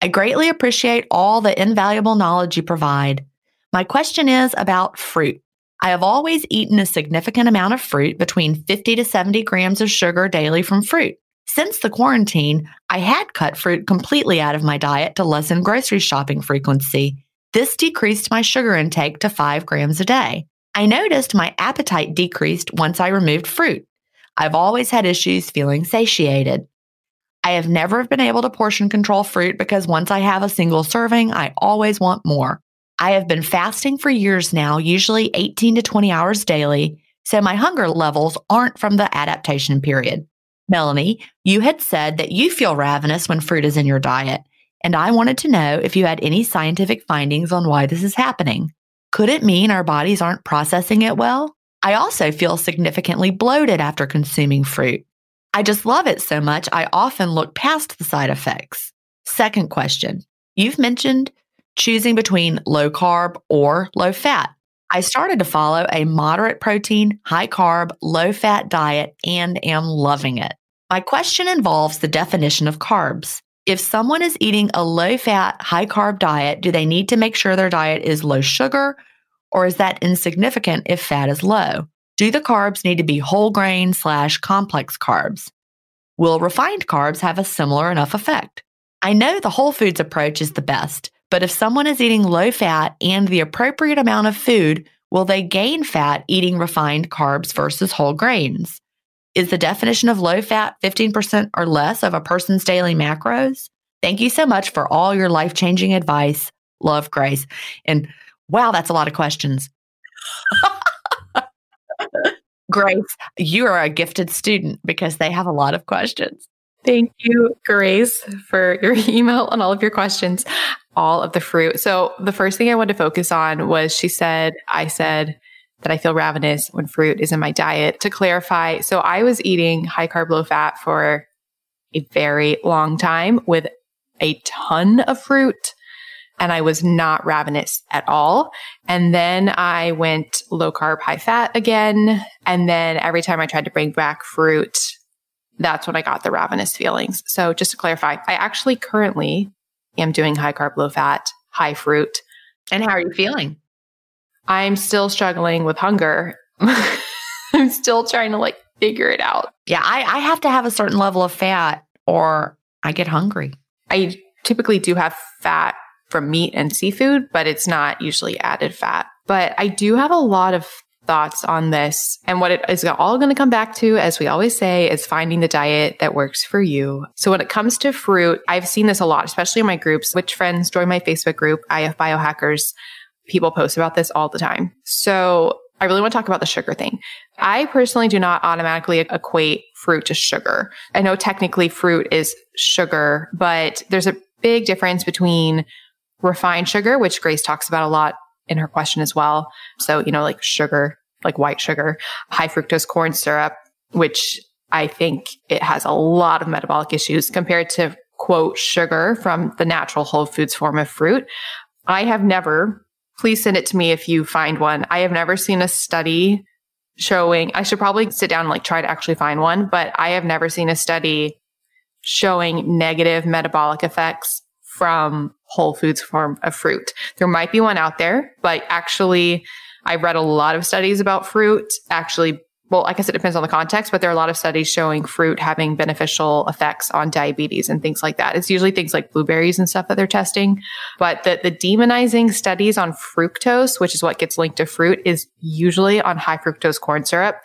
I greatly appreciate all the invaluable knowledge you provide. My question is about fruit. I have always eaten a significant amount of fruit, between 50 to 70 grams of sugar daily from fruit. Since the quarantine, I had cut fruit completely out of my diet to lessen grocery shopping frequency. This decreased my sugar intake to 5 grams a day. I noticed my appetite decreased once I removed fruit. I've always had issues feeling satiated. I have never been able to portion control fruit because once I have a single serving, I always want more. I have been fasting for years now, usually 18 to 20 hours daily, so my hunger levels aren't from the adaptation period. Melanie, you had said that you feel ravenous when fruit is in your diet, and I wanted to know if you had any scientific findings on why this is happening. Could it mean our bodies aren't processing it well? I also feel significantly bloated after consuming fruit. I just love it so much, I often look past the side effects. Second question You've mentioned choosing between low carb or low fat. I started to follow a moderate protein, high carb, low fat diet and am loving it. My question involves the definition of carbs. If someone is eating a low fat, high carb diet, do they need to make sure their diet is low sugar or is that insignificant if fat is low? Do the carbs need to be whole grain slash complex carbs? Will refined carbs have a similar enough effect? I know the whole foods approach is the best, but if someone is eating low fat and the appropriate amount of food, will they gain fat eating refined carbs versus whole grains? Is the definition of low fat 15% or less of a person's daily macros? Thank you so much for all your life changing advice. Love, Grace. And wow, that's a lot of questions. Grace, you are a gifted student because they have a lot of questions. Thank you, Grace, for your email and all of your questions. All of the fruit. So, the first thing I wanted to focus on was she said, I said that I feel ravenous when fruit is in my diet. To clarify, so I was eating high carb, low fat for a very long time with a ton of fruit and I was not ravenous at all. And then I went low carb, high fat again. And then every time I tried to bring back fruit, that's when I got the ravenous feelings. So just to clarify, I actually currently am doing high carb, low fat, high fruit. And how are you feeling? I'm still struggling with hunger. I'm still trying to like figure it out. Yeah, I, I have to have a certain level of fat or I get hungry. I typically do have fat from meat and seafood, but it's not usually added fat. But I do have a lot of thoughts on this. And what it is all going to come back to, as we always say, is finding the diet that works for you. So when it comes to fruit, I've seen this a lot, especially in my groups. Which friends join my Facebook group, IF Biohackers? People post about this all the time. So I really want to talk about the sugar thing. I personally do not automatically equate fruit to sugar. I know technically fruit is sugar, but there's a big difference between refined sugar, which Grace talks about a lot in her question as well. So, you know, like sugar, like white sugar, high fructose corn syrup, which I think it has a lot of metabolic issues compared to quote sugar from the natural whole foods form of fruit. I have never, please send it to me if you find one. I have never seen a study showing, I should probably sit down and like try to actually find one, but I have never seen a study showing negative metabolic effects from whole foods form of fruit. There might be one out there, but actually, I read a lot of studies about fruit. Actually, well, I guess it depends on the context, but there are a lot of studies showing fruit having beneficial effects on diabetes and things like that. It's usually things like blueberries and stuff that they're testing. But the, the demonizing studies on fructose, which is what gets linked to fruit, is usually on high fructose corn syrup,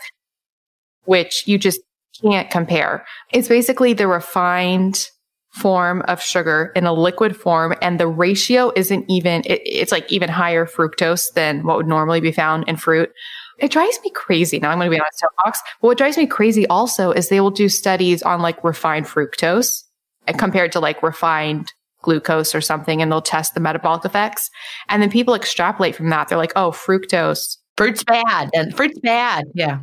which you just can't compare. It's basically the refined form of sugar in a liquid form and the ratio isn't even it, it's like even higher fructose than what would normally be found in fruit. It drives me crazy now i'm going to be on a soapbox but what drives me crazy also is they will do studies on like refined fructose compared to like refined glucose or something and they'll test the metabolic effects and then people extrapolate from that. They're like oh fructose. Fruit's bad and fruit's bad. Yeah.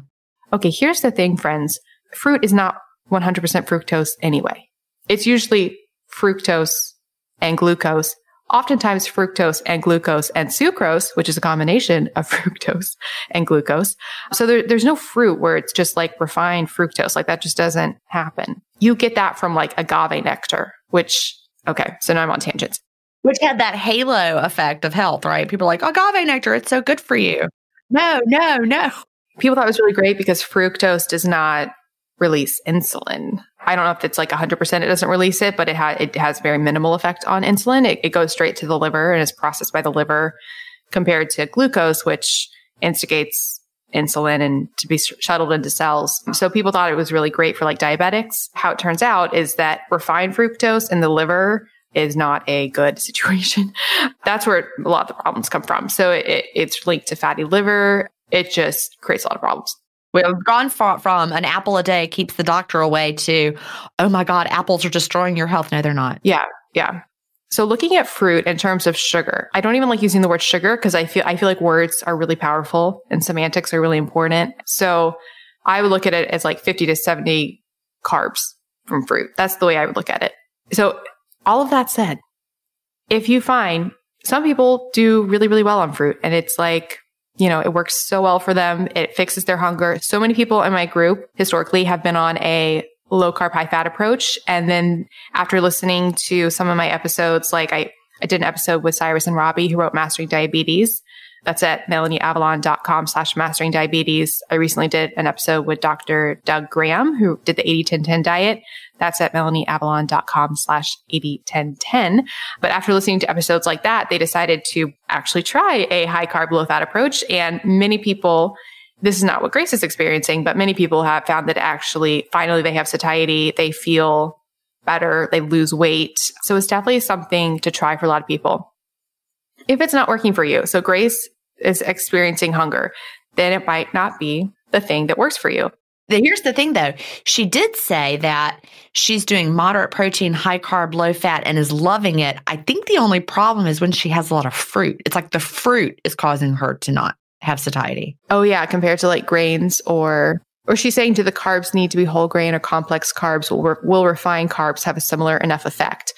Okay here's the thing friends. Fruit is not 100% fructose anyway it's usually fructose and glucose, oftentimes fructose and glucose and sucrose, which is a combination of fructose and glucose. So there, there's no fruit where it's just like refined fructose. Like that just doesn't happen. You get that from like agave nectar, which, okay, so now I'm on tangents. Which had that halo effect of health, right? People are like, agave nectar, it's so good for you. No, no, no. People thought it was really great because fructose does not release insulin. I don't know if it's like 100% it doesn't release it, but it, ha- it has very minimal effect on insulin. It, it goes straight to the liver and is processed by the liver compared to glucose, which instigates insulin and to be sh- shuttled into cells. So people thought it was really great for like diabetics. How it turns out is that refined fructose in the liver is not a good situation. That's where a lot of the problems come from. So it, it's linked to fatty liver. It just creates a lot of problems. We've gone far, from an apple a day keeps the doctor away to, oh my God, apples are destroying your health. No, they're not. Yeah. Yeah. So looking at fruit in terms of sugar, I don't even like using the word sugar because I feel I feel like words are really powerful and semantics are really important. So I would look at it as like 50 to 70 carbs from fruit. That's the way I would look at it. So all of that said, if you find some people do really, really well on fruit and it's like you know, it works so well for them. It fixes their hunger. So many people in my group historically have been on a low carb, high fat approach. And then after listening to some of my episodes, like I, I did an episode with Cyrus and Robby who wrote Mastering Diabetes. That's at melanieavalon.com slash mastering diabetes. I recently did an episode with Dr. Doug Graham, who did the 80-10-10 diet. That's at melanieavalon.com slash 80-10-10. But after listening to episodes like that, they decided to actually try a high carb, low fat approach. And many people, this is not what Grace is experiencing, but many people have found that actually finally they have satiety. They feel better. They lose weight. So it's definitely something to try for a lot of people. If it's not working for you, so Grace is experiencing hunger, then it might not be the thing that works for you. Here's the thing though. She did say that she's doing moderate protein, high carb, low fat and is loving it. I think the only problem is when she has a lot of fruit. It's like the fruit is causing her to not have satiety. Oh yeah, compared to like grains or or she's saying do the carbs need to be whole grain or complex carbs? Will, will refined carbs have a similar enough effect?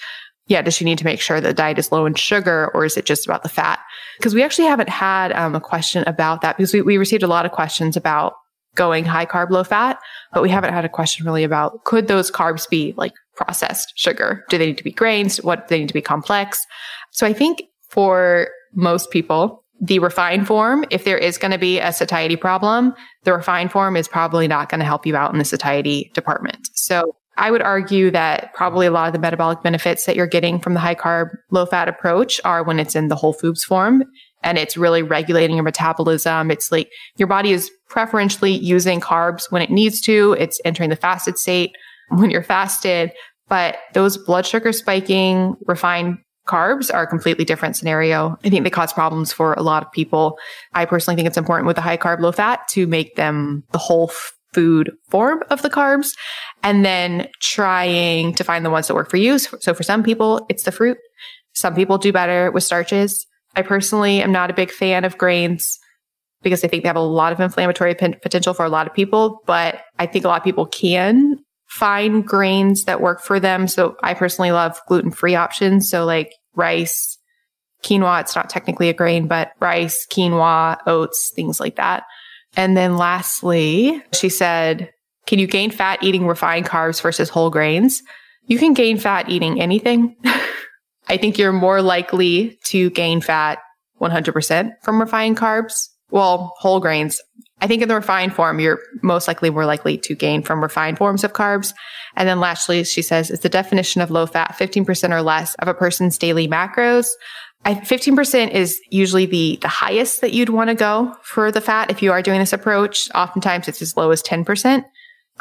yeah, does she need to make sure the diet is low in sugar or is it just about the fat? Because we actually haven't had um, a question about that because we, we received a lot of questions about going high carb, low fat, but we haven't had a question really about could those carbs be like processed sugar? Do they need to be grains? What they need to be complex? So I think for most people, the refined form, if there is going to be a satiety problem, the refined form is probably not going to help you out in the satiety department. So I would argue that probably a lot of the metabolic benefits that you're getting from the high carb, low fat approach are when it's in the whole foods form and it's really regulating your metabolism. It's like your body is preferentially using carbs when it needs to. It's entering the fasted state when you're fasted, but those blood sugar spiking refined carbs are a completely different scenario. I think they cause problems for a lot of people. I personally think it's important with the high carb, low fat to make them the whole food form of the carbs and then trying to find the ones that work for you. So for some people, it's the fruit. Some people do better with starches. I personally am not a big fan of grains because I think they have a lot of inflammatory potential for a lot of people, but I think a lot of people can find grains that work for them. So I personally love gluten free options. So like rice, quinoa, it's not technically a grain, but rice, quinoa, oats, things like that. And then lastly, she said, can you gain fat eating refined carbs versus whole grains? You can gain fat eating anything. I think you're more likely to gain fat 100% from refined carbs. Well, whole grains. I think in the refined form, you're most likely more likely to gain from refined forms of carbs. And then lastly, she says, it's the definition of low fat, 15% or less of a person's daily macros. I, 15% is usually the, the highest that you'd want to go for the fat if you are doing this approach. Oftentimes it's as low as 10%.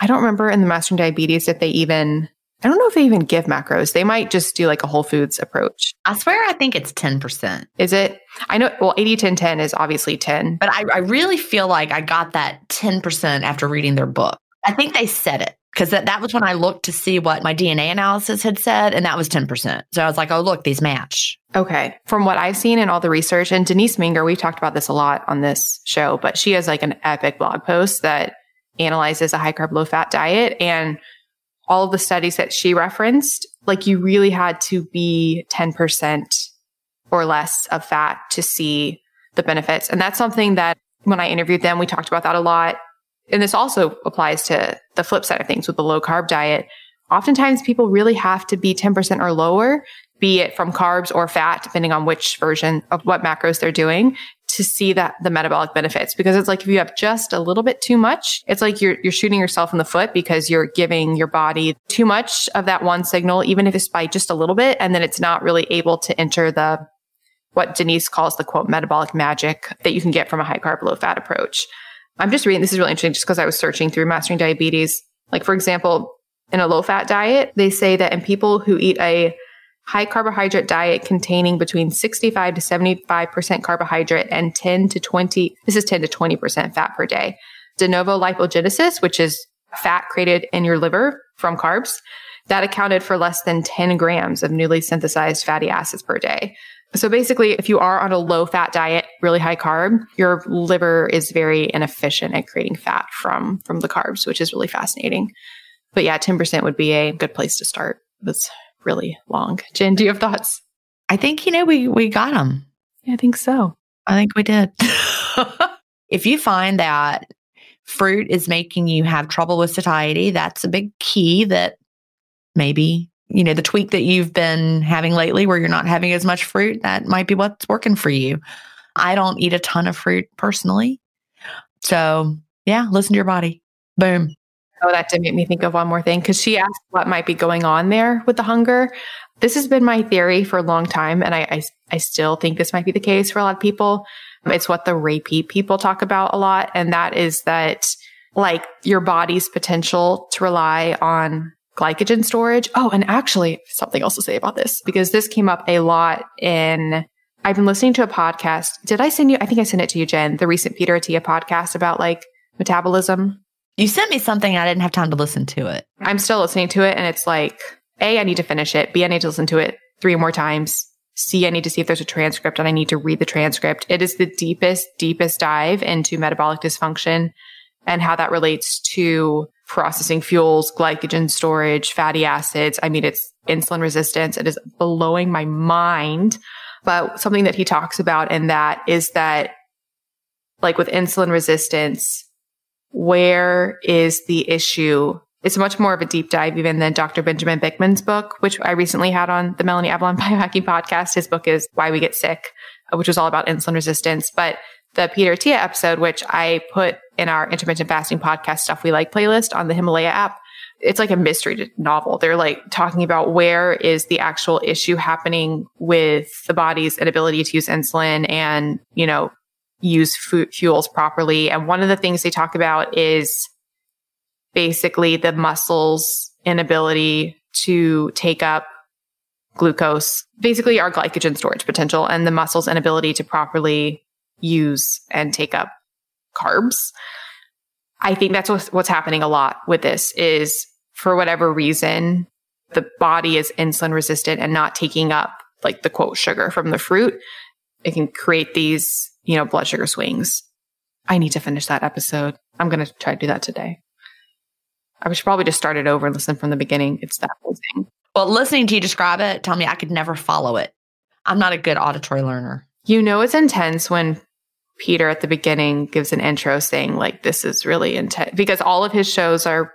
I don't remember in the Mastering Diabetes if they even I don't know if they even give macros. They might just do like a whole foods approach. I swear I think it's 10%. Is it? I know, well, 80 10 10 is obviously 10. But I, I really feel like I got that 10% after reading their book. I think they said it because that, that was when I looked to see what my DNA analysis had said, and that was 10%. So I was like, oh, look, these match. Okay. From what I've seen in all the research, and Denise Minger, we've talked about this a lot on this show, but she has like an epic blog post that analyzes a high carb, low fat diet. And all of the studies that she referenced, like you really had to be 10% or less of fat to see the benefits. And that's something that when I interviewed them, we talked about that a lot. And this also applies to the flip side of things with the low carb diet. Oftentimes people really have to be 10% or lower, be it from carbs or fat, depending on which version of what macros they're doing to see that the metabolic benefits because it's like if you have just a little bit too much it's like you're you're shooting yourself in the foot because you're giving your body too much of that one signal even if it's by just a little bit and then it's not really able to enter the what Denise calls the quote metabolic magic that you can get from a high carb low fat approach. I'm just reading this is really interesting just because I was searching through mastering diabetes. Like for example in a low fat diet they say that in people who eat a high carbohydrate diet containing between 65 to 75% carbohydrate and 10 to 20, this is 10 to 20% fat per day. De novo lipogenesis, which is fat created in your liver from carbs, that accounted for less than 10 grams of newly synthesized fatty acids per day. So basically, if you are on a low fat diet, really high carb, your liver is very inefficient at creating fat from, from the carbs, which is really fascinating. But yeah, 10% would be a good place to start. That's really long. Gin, do you have thoughts? I think, you know, we, we got them. Yeah, I think so. I think we did. if you find that fruit is making you have trouble with satiety, that's a big key that maybe, you know, the tweak that you've been having lately where you're not having as much fruit, that might be what's working for you. I don't eat a ton of fruit personally. So, yeah, listen to your body. Boom. Oh, that did make me think of one more thing because she asked what might be going on there with the hunger. This has been my theory for a long time, and I, I, I still think this might be the case for a lot of people. It's what the repeat people talk about a lot, and that is that like your body's potential to rely on glycogen storage. Oh, and actually, something else to say about this because this came up a lot in. I've been listening to a podcast. Did I send you? I think I sent it to you, Gin. The recent Peter Attia podcast about like metabolism you sent me something I didn't have time to listen to it. I'm still listening to it and it's like, A, I need to finish it. B, I need to listen to it three more times. C, I need to see if there's a transcript and I need to read the transcript. It is the deepest, deepest dive into metabolic dysfunction and how that relates to processing fuels, glycogen storage, fatty acids. I mean, it's insulin resistance. It is blowing my mind. But something that he talks about in that is that like with insulin resistance, where is the issue? It's much more of a deep dive even than Dr. Benjamin Bikman's book, which I recently had on the Melanie Avalon Biohacking podcast. His book is Why We Get Sick, uh, which was all about insulin resistance. But the Peter Attia episode, which I put in our intermittent fasting podcast stuff we like playlist on the Himalaya app, it's like a mystery novel. They're like talking about where is the actual issue happening with the body's inability to use insulin and, you know, use fuels properly. And one of the things they talk about is basically the muscles' inability to take up glucose, basically our glycogen storage potential, and the muscles' inability to properly use and take up carbs. I think that's what's, what's happening a lot with this is for whatever reason, the body is insulin resistant and not taking up like the quote sugar from the fruit. It can create these you know, blood sugar swings. I need to finish that episode. I'm going to try to do that today. I should probably just start it over and listen from the beginning. It's that whole thing. Well, listening to you describe it, tell me I could never follow it. I'm not a good auditory learner. You know, it's intense when Peter at the beginning gives an intro saying, like, this is really intense because all of his shows are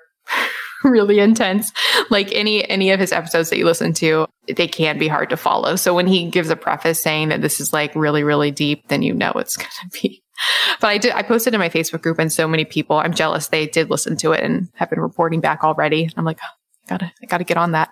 really intense. Like any any of his episodes that you listen to, they can be hard to follow. So when he gives a preface saying that this is like really really deep, then you know it's going to be. But I did I posted in my Facebook group and so many people, I'm jealous they did listen to it and have been reporting back already. I'm like, oh, I got to I got to get on that.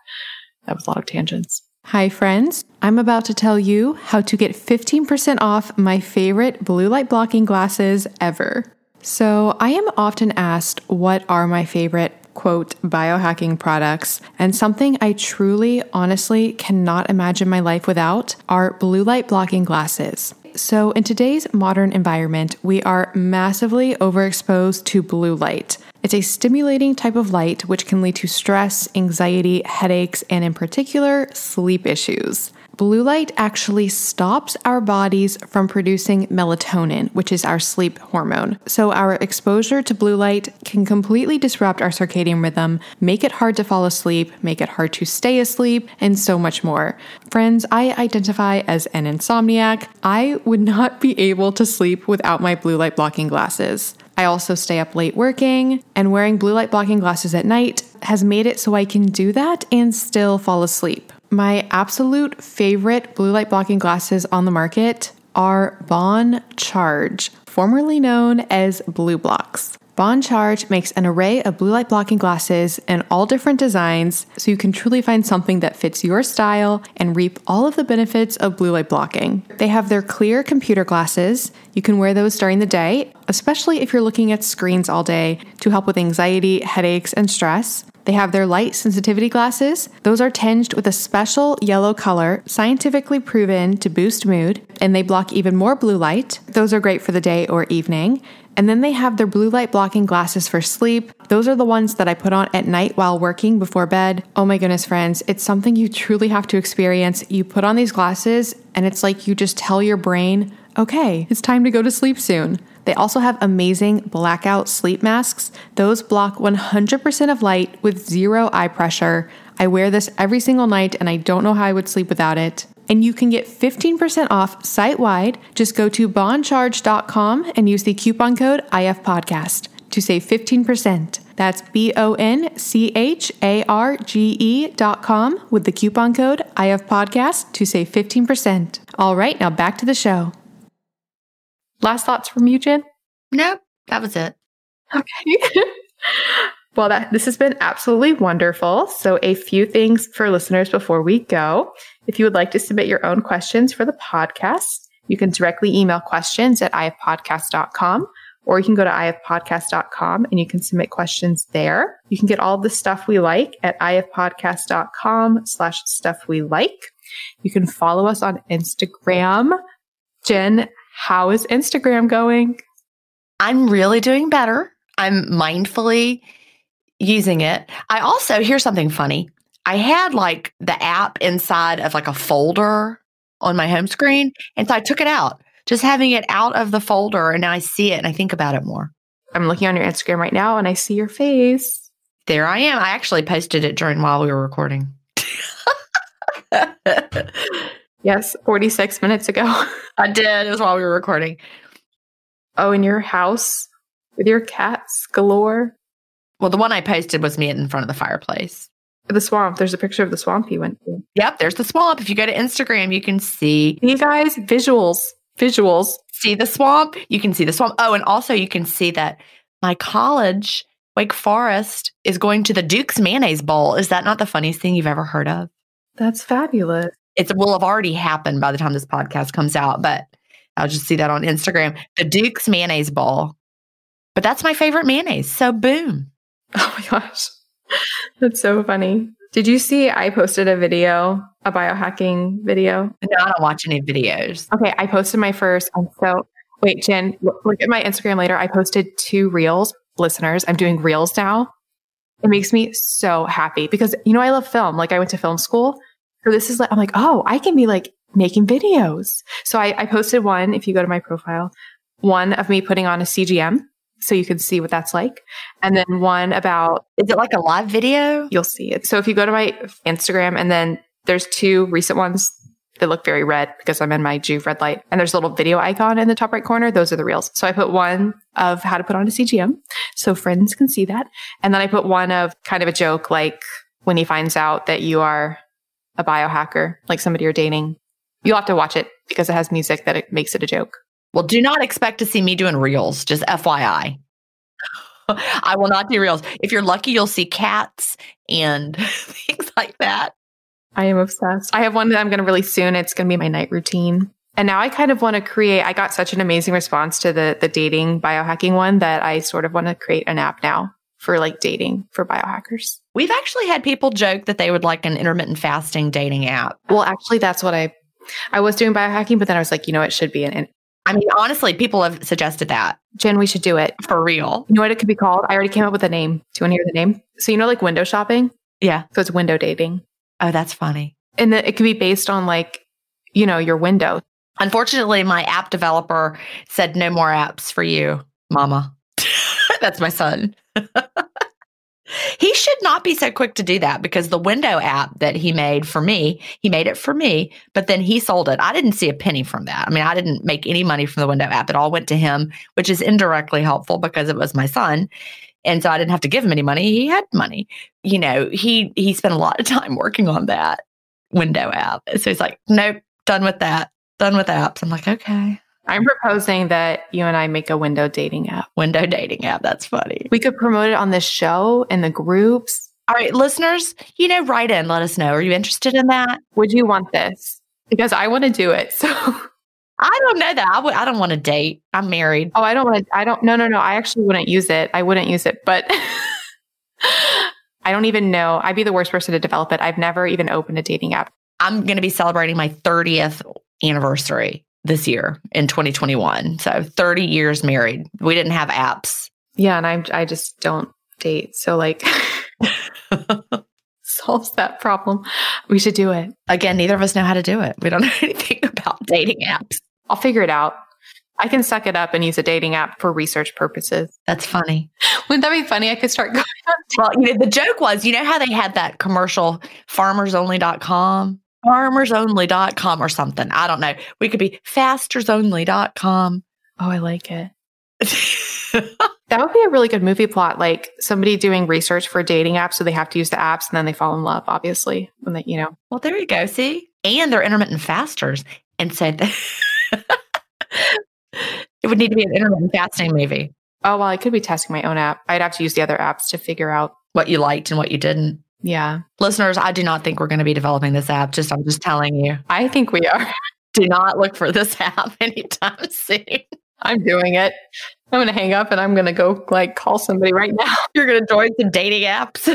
That was a lot of tangents. Hi, friends. I'm about to tell you how to get 15% off my favorite blue light blocking glasses ever. So, I am often asked what are my favorite quote, biohacking products. And something I truly, honestly cannot imagine my life without are blue light blocking glasses. So, in today's modern environment, we are massively overexposed to blue light. It's a stimulating type of light which can lead to stress, anxiety, headaches, and in particular, sleep issues. Blue light actually stops our bodies from producing melatonin, which is our sleep hormone. So, our exposure to blue light can completely disrupt our circadian rhythm, make it hard to fall asleep, make it hard to stay asleep, and so much more. Friends, I identify as an insomniac. I would not be able to sleep without my blue light blocking glasses. I also stay up late working, and wearing blue light blocking glasses at night has made it so I can do that and still fall asleep. My absolute favorite blue light blocking glasses on the market are Bon Charge, formerly known as BLUblox. Bon Charge makes an array of blue light blocking glasses in all different designs so you can truly find something that fits your style and reap all of the benefits of blue light blocking. They have their clear computer glasses. You can wear those during the day, especially if you're looking at screens all day to help with anxiety, headaches, and stress. They have their light sensitivity glasses. Those are tinged with a special yellow color, scientifically proven to boost mood, and they block even more blue light. Those are great for the day or evening. And then they have their blue light blocking glasses for sleep. Those are the ones that I put on at night while working before bed. Oh my goodness, friends, it's something you truly have to experience. You put on these glasses, and it's like you just tell your brain, okay, it's time to go to sleep soon. They also have amazing blackout sleep masks. Those block 100% of light with zero eye pressure. I wear this every single night and I don't know how I would sleep without it. And you can get 15% off site wide. Just go to boncharge.com and use the coupon code IFPodcast to save 15%. That's B O N C H A R G E dot com with the coupon code IFPodcast to save 15%. All right, now back to the show. Last thoughts from you, Gin? Nope, that was it. Okay. well, that this has been absolutely wonderful. So, a few things for listeners before we go. If you would like to submit your own questions for the podcast, you can directly email questions at ifpodcast.com or you can go to ifpodcast.com and you can submit questions there. You can get all the stuff we like at ifpodcast.com slash stuff we like. You can follow us on Instagram. Gin, how is Instagram going? I'm really doing better. I'm mindfully using it. I also, here's something funny. I had like the app inside of like a folder on my home screen. And so I took it out, just having it out of the folder. And now I see it and I think about it more. I'm looking on your Instagram right now and I see your face. There I am. I actually posted it during while we were recording. yes, 46 minutes ago. I did. It was while we were recording. Oh, in your house with your cats galore. Well, the one I posted was me in front of the fireplace. The swamp. There's a picture of the swamp you went to. Yep, there's the swamp. If you go to Instagram, you can see. You guys, visuals, visuals. See the swamp. You can see the swamp. Oh, and also you can see that my college, Wake Forest, is going to the Duke's Mayonnaise Bowl. Is that not the funniest thing you've ever heard of? That's fabulous. It will have already happened by the time this podcast comes out, but I'll just see that on Instagram. The Duke's Mayonnaise Bowl. But that's my favorite mayonnaise. So boom. Oh my gosh. That's so funny. Did you see I posted a video, a biohacking video? No, I don't watch any videos. Okay, I posted my first. I'm so wait, Gin, look at my Instagram later. I posted two reels. Listeners, I'm doing reels now. It makes me so happy because you know I love film. Like I went to film school. So this is like I'm like, oh, I can be like making videos. So I, I posted one, if you go to my profile, one of me putting on a CGM so you can see what that's like. And then one about is it like a live video? You'll see it. So if you go to my Instagram and then there's two recent ones that look very red because I'm in my Joovv red light and there's a little video icon in the top right corner. Those are the reels. So I put one of how to put on a CGM so friends can see that. And then I put one of kind of a joke like when he finds out that you are a biohacker, like somebody you're dating. You'll have to watch it because it has music that it makes it a joke. Well, do not expect to see me doing reels, just FYI. I will not do reels. If you're lucky, you'll see cats and things like that. I am obsessed. I have one that I'm going to release soon. It's going to be my night routine. And now I kind of want to create, I got such an amazing response to the, the dating biohacking one that I sort of want to create an app now for like dating for biohackers. We've actually had people joke that they would like an intermittent fasting dating app. Well, actually, that's what I I was doing biohacking, but then I was like, you know, it should be an. an I mean, honestly, people have suggested that Gin, we should do it. for real. You know what it could be called? I already came up with a name. Do you want to hear the name? So you know, like window shopping. Yeah. So it's window dating, Oh, that's funny. and the, it could be based on like, you know, your window. Unfortunately, my app developer said no more apps for you, mama. That's my son. He should not be so quick to do that because the window app that he made for me, he made it for me, but then he sold it. I didn't see a penny from that. I mean, I didn't make any money from the window app. It all went to him, which is indirectly helpful because it was my son. And so I didn't have to give him any money. He had money. You know, he he spent a lot of time working on that window app. So he's like, nope, done with that. Done with apps. I'm like, okay. I'm proposing that you and I make a window dating app. Window dating app. That's funny. We could promote it on this show and the groups. All right, listeners, you know, write in, let us know. Are you interested in that? Would you want this? Because I want to do it. So, I don't know that. I w- I don't want to date. I'm married. oh, I don't want to. I don't. No, no, no. I actually wouldn't use it. I wouldn't use it, but I don't even know. I'd be the worst person to develop it. I've never even opened a dating app. I'm going to be celebrating my 30th anniversary this year in 2021. So 30 years married. We didn't have apps. Yeah, and I I just don't date. So like solves that problem. We should do it. Again, neither of us know how to do it. We don't know anything about dating apps. I'll figure it out. I can suck it up and use a dating app for research purposes. That's funny. Wouldn't that be funny? I could start going Well, you know, the joke was, you know how they had that commercial farmersonly.com, farmersonly.com or something. I don't know. We could be fastersonly.com. Oh, I like it. That would be a really good movie plot. Like somebody doing research for a dating app, so they have to use the apps and then they fall in love, obviously. When they, you know, well, there you go. See? And they're intermittent fasters. And so it would need to be an intermittent fasting movie. oh, well, I could be testing my own app. I'd have to use the other apps to figure out. What you liked and what you didn't. Yeah, Listeners, I do not think we're going to be developing this app. Just I'm just telling you. I think we are. Do not look for this app anytime soon. I'm doing it. I'm going to hang up and I'm going to go like call somebody right now. You're going to join some dating apps.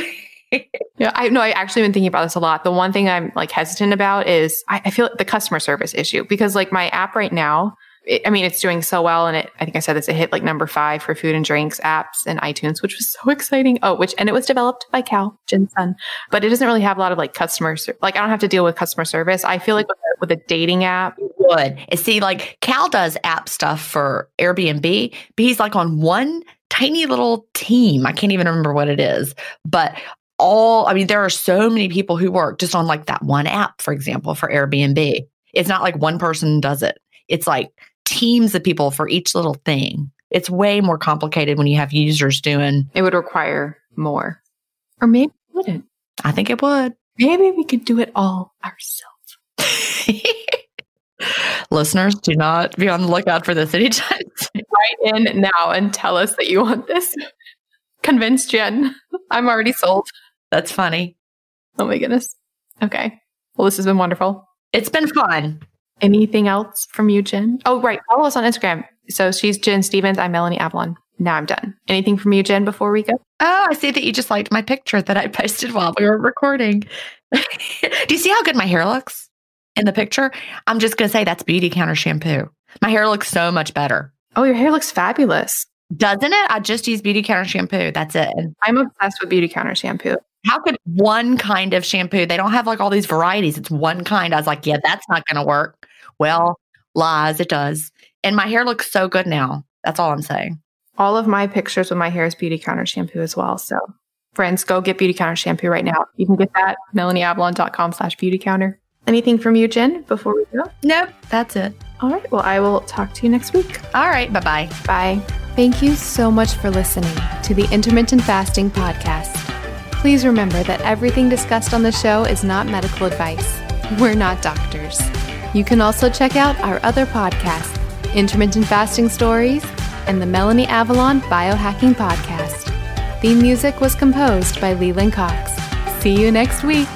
Yeah, I know. I actually been thinking about this a lot. The one thing I'm like hesitant about is I, I feel the customer service issue because like my app right now, it, I mean, it's doing so well, and it I think I said this, it hit like number five for food and drinks apps and iTunes, which was so exciting. Oh, which and it was developed by Cal Gin's son, but it doesn't really have a lot of like customer like I don't have to deal with customer service. I feel like with a, with a dating app, would. And see, like Cal does app stuff for Airbnb, but he's like on one tiny little team. I can't even remember what it is, but all I mean, there are so many people who work just on like that one app, for example, for Airbnb. It's not like one person does it. It's like teams of people for each little thing. It's way more complicated when you have users doing. it would require more, or maybe it wouldn't. I think it would. Maybe we could do it all ourselves. Listeners, do not be on the lookout for this anytime. Write in now and tell us that you want this. Convince Gin. I'm already sold. That's funny. Oh my goodness. Okay. Well, this has been wonderful. It's been fun. Anything else from you, Gin? Oh, right. Follow us on Instagram. So she's Gin Stephens. I'm Melanie Avalon. Now I'm done. Anything from you, Gin, before we go? Oh, I see that you just liked my picture that I posted while we were recording. Do you see how good my hair looks in the picture? I'm just going to say that's Beautycounter shampoo. My hair looks so much better. Oh, your hair looks fabulous. Doesn't it? I just use Beautycounter shampoo. That's it. I'm obsessed with Beautycounter shampoo. how could one kind of shampoo, they don't have like all these varieties. It's one kind. I was like, yeah, that's not going to work. Well, lies, it does. And my hair looks so good now. That's all I'm saying. All of my pictures with my hair is Beautycounter shampoo as well. So, friends, go get Beautycounter shampoo right now. You can get that melanieavalon.com slash beautycounter. Anything from you, Gin, before we go? Nope, that's it. All right. Well, I will talk to you next week. All right, bye bye. Bye. Thank you so much for listening to the Intermittent Fasting Podcast. Please remember that everything discussed on the show is not medical advice. We're not doctors. You can also check out our other podcasts, Intermittent Fasting Stories and the Melanie Avalon Biohacking Podcast. Theme music was composed by Leland Cox. See you next week.